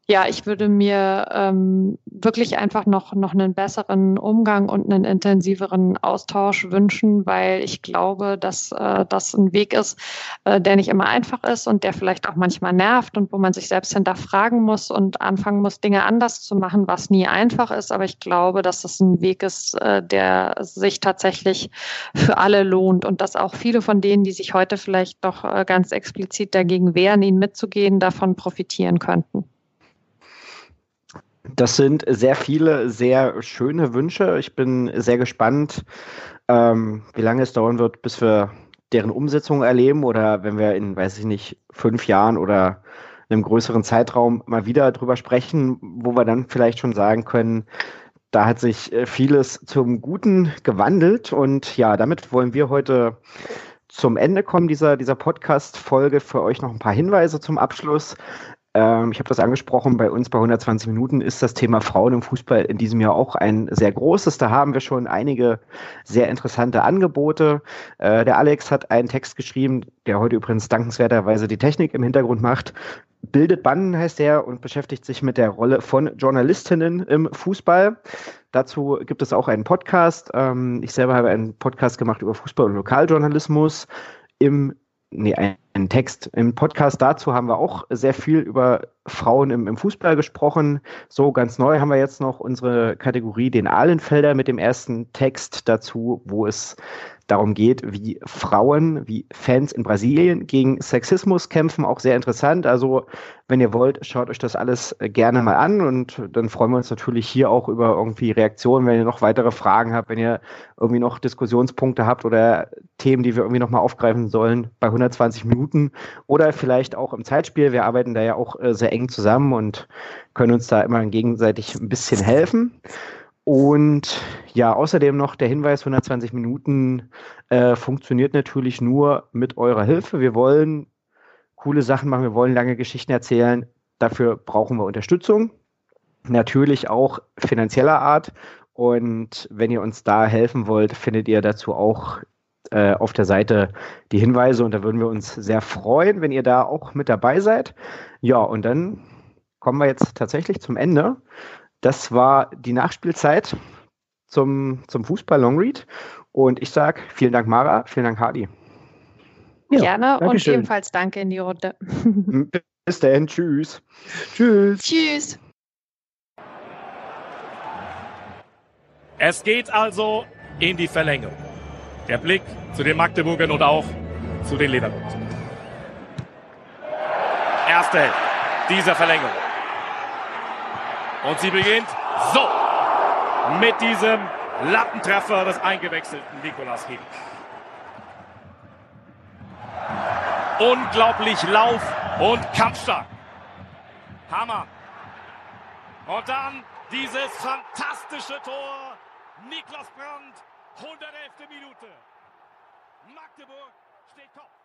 ja, ich würde mir ähm, wirklich einfach noch, noch einen besseren Umgang und einen intensiveren Austausch wünschen, weil ich glaube, dass äh, das ein Weg ist, äh, der nicht immer einfach ist und der vielleicht auch manchmal nervt und wo man sich selbst hinterfragen muss und anfangen muss, Dinge anders zu machen, was nie einfach ist. Aber ich glaube, dass das ein Weg ist, äh, der sich tatsächlich für alle lohnt und dass auch viele von denen, die sich heute vielleicht doch äh, ganz explizit dagegen wehren, ihn mitzugehen, davon profitieren könnten. Das sind sehr viele, sehr schöne Wünsche. Ich bin sehr gespannt, ähm, wie lange es dauern wird, bis wir deren Umsetzung erleben oder wenn wir in, weiß ich nicht, fünf Jahren oder einem größeren Zeitraum mal wieder drüber sprechen, wo wir dann vielleicht schon sagen können, da hat sich äh, vieles zum Guten gewandelt und ja, damit wollen wir heute zum Ende kommen dieser, dieser Podcast-Folge. Für euch noch ein paar Hinweise zum Abschluss. Ähm, ich habe das angesprochen, bei uns bei 120 Minuten ist das Thema Frauen im Fußball in diesem Jahr auch ein sehr großes. Da haben wir schon einige sehr interessante Angebote. Äh, der Alex hat einen Text geschrieben, der heute übrigens dankenswerterweise die Technik im Hintergrund macht. Bildet Bannen heißt er und beschäftigt sich mit der Rolle von Journalistinnen im Fußball. Dazu gibt es auch einen Podcast. Ähm, ich selber habe einen Podcast gemacht über Fußball und Lokaljournalismus. Im nee, einen Text. Im Podcast dazu haben wir auch sehr viel über Frauen im, im, Fußball gesprochen. So ganz neu haben wir jetzt noch unsere Kategorie den Ahlenfelder mit dem ersten Text dazu, wo es darum geht, wie Frauen, wie Fans in Brasilien gegen Sexismus kämpfen. Auch sehr interessant. Also, wenn ihr wollt, schaut euch das alles äh, gerne mal an und dann freuen wir uns natürlich hier auch über irgendwie Reaktionen, wenn ihr noch weitere Fragen habt, wenn ihr irgendwie noch Diskussionspunkte habt oder Themen, die wir irgendwie nochmal aufgreifen sollen bei 120 Minuten oder vielleicht auch im Zeitspiel. Wir arbeiten da ja auch äh, sehr eng zusammen und können uns da immer gegenseitig ein bisschen helfen. Und ja, außerdem noch der Hinweis, 120 Minuten äh, funktioniert natürlich nur mit eurer Hilfe. Wir wollen coole Sachen machen, wir wollen lange Geschichten erzählen. Dafür brauchen wir Unterstützung. Natürlich auch finanzieller Art. Und wenn ihr uns da helfen wollt, findet ihr dazu auch äh, auf der Seite die Hinweise. Und da würden wir uns sehr freuen, wenn ihr da auch mit dabei seid. Ja, und dann kommen wir jetzt tatsächlich zum Ende. Das war die Nachspielzeit zum, zum Fußball Longread. Und ich sage vielen Dank, Mara, vielen Dank, Hardy. Ja, Gerne und schön. ebenfalls danke in die Runde. Bis dann, tschüss. Tschüss. Tschüss. Es geht also in die Verlängerung. Der Blick zu den Magdeburgern und auch zu den Leverkusen. Erste Hälfte dieser Verlängerung. Und sie beginnt so. Mit diesem Lattentreffer des eingewechselten Nikolas Hink. Unglaublich Lauf und kampfstark. Hammer. Und dann dieses fantastische Tor. Niklas Brandt, 111. Minute. Magdeburg steht Kopf.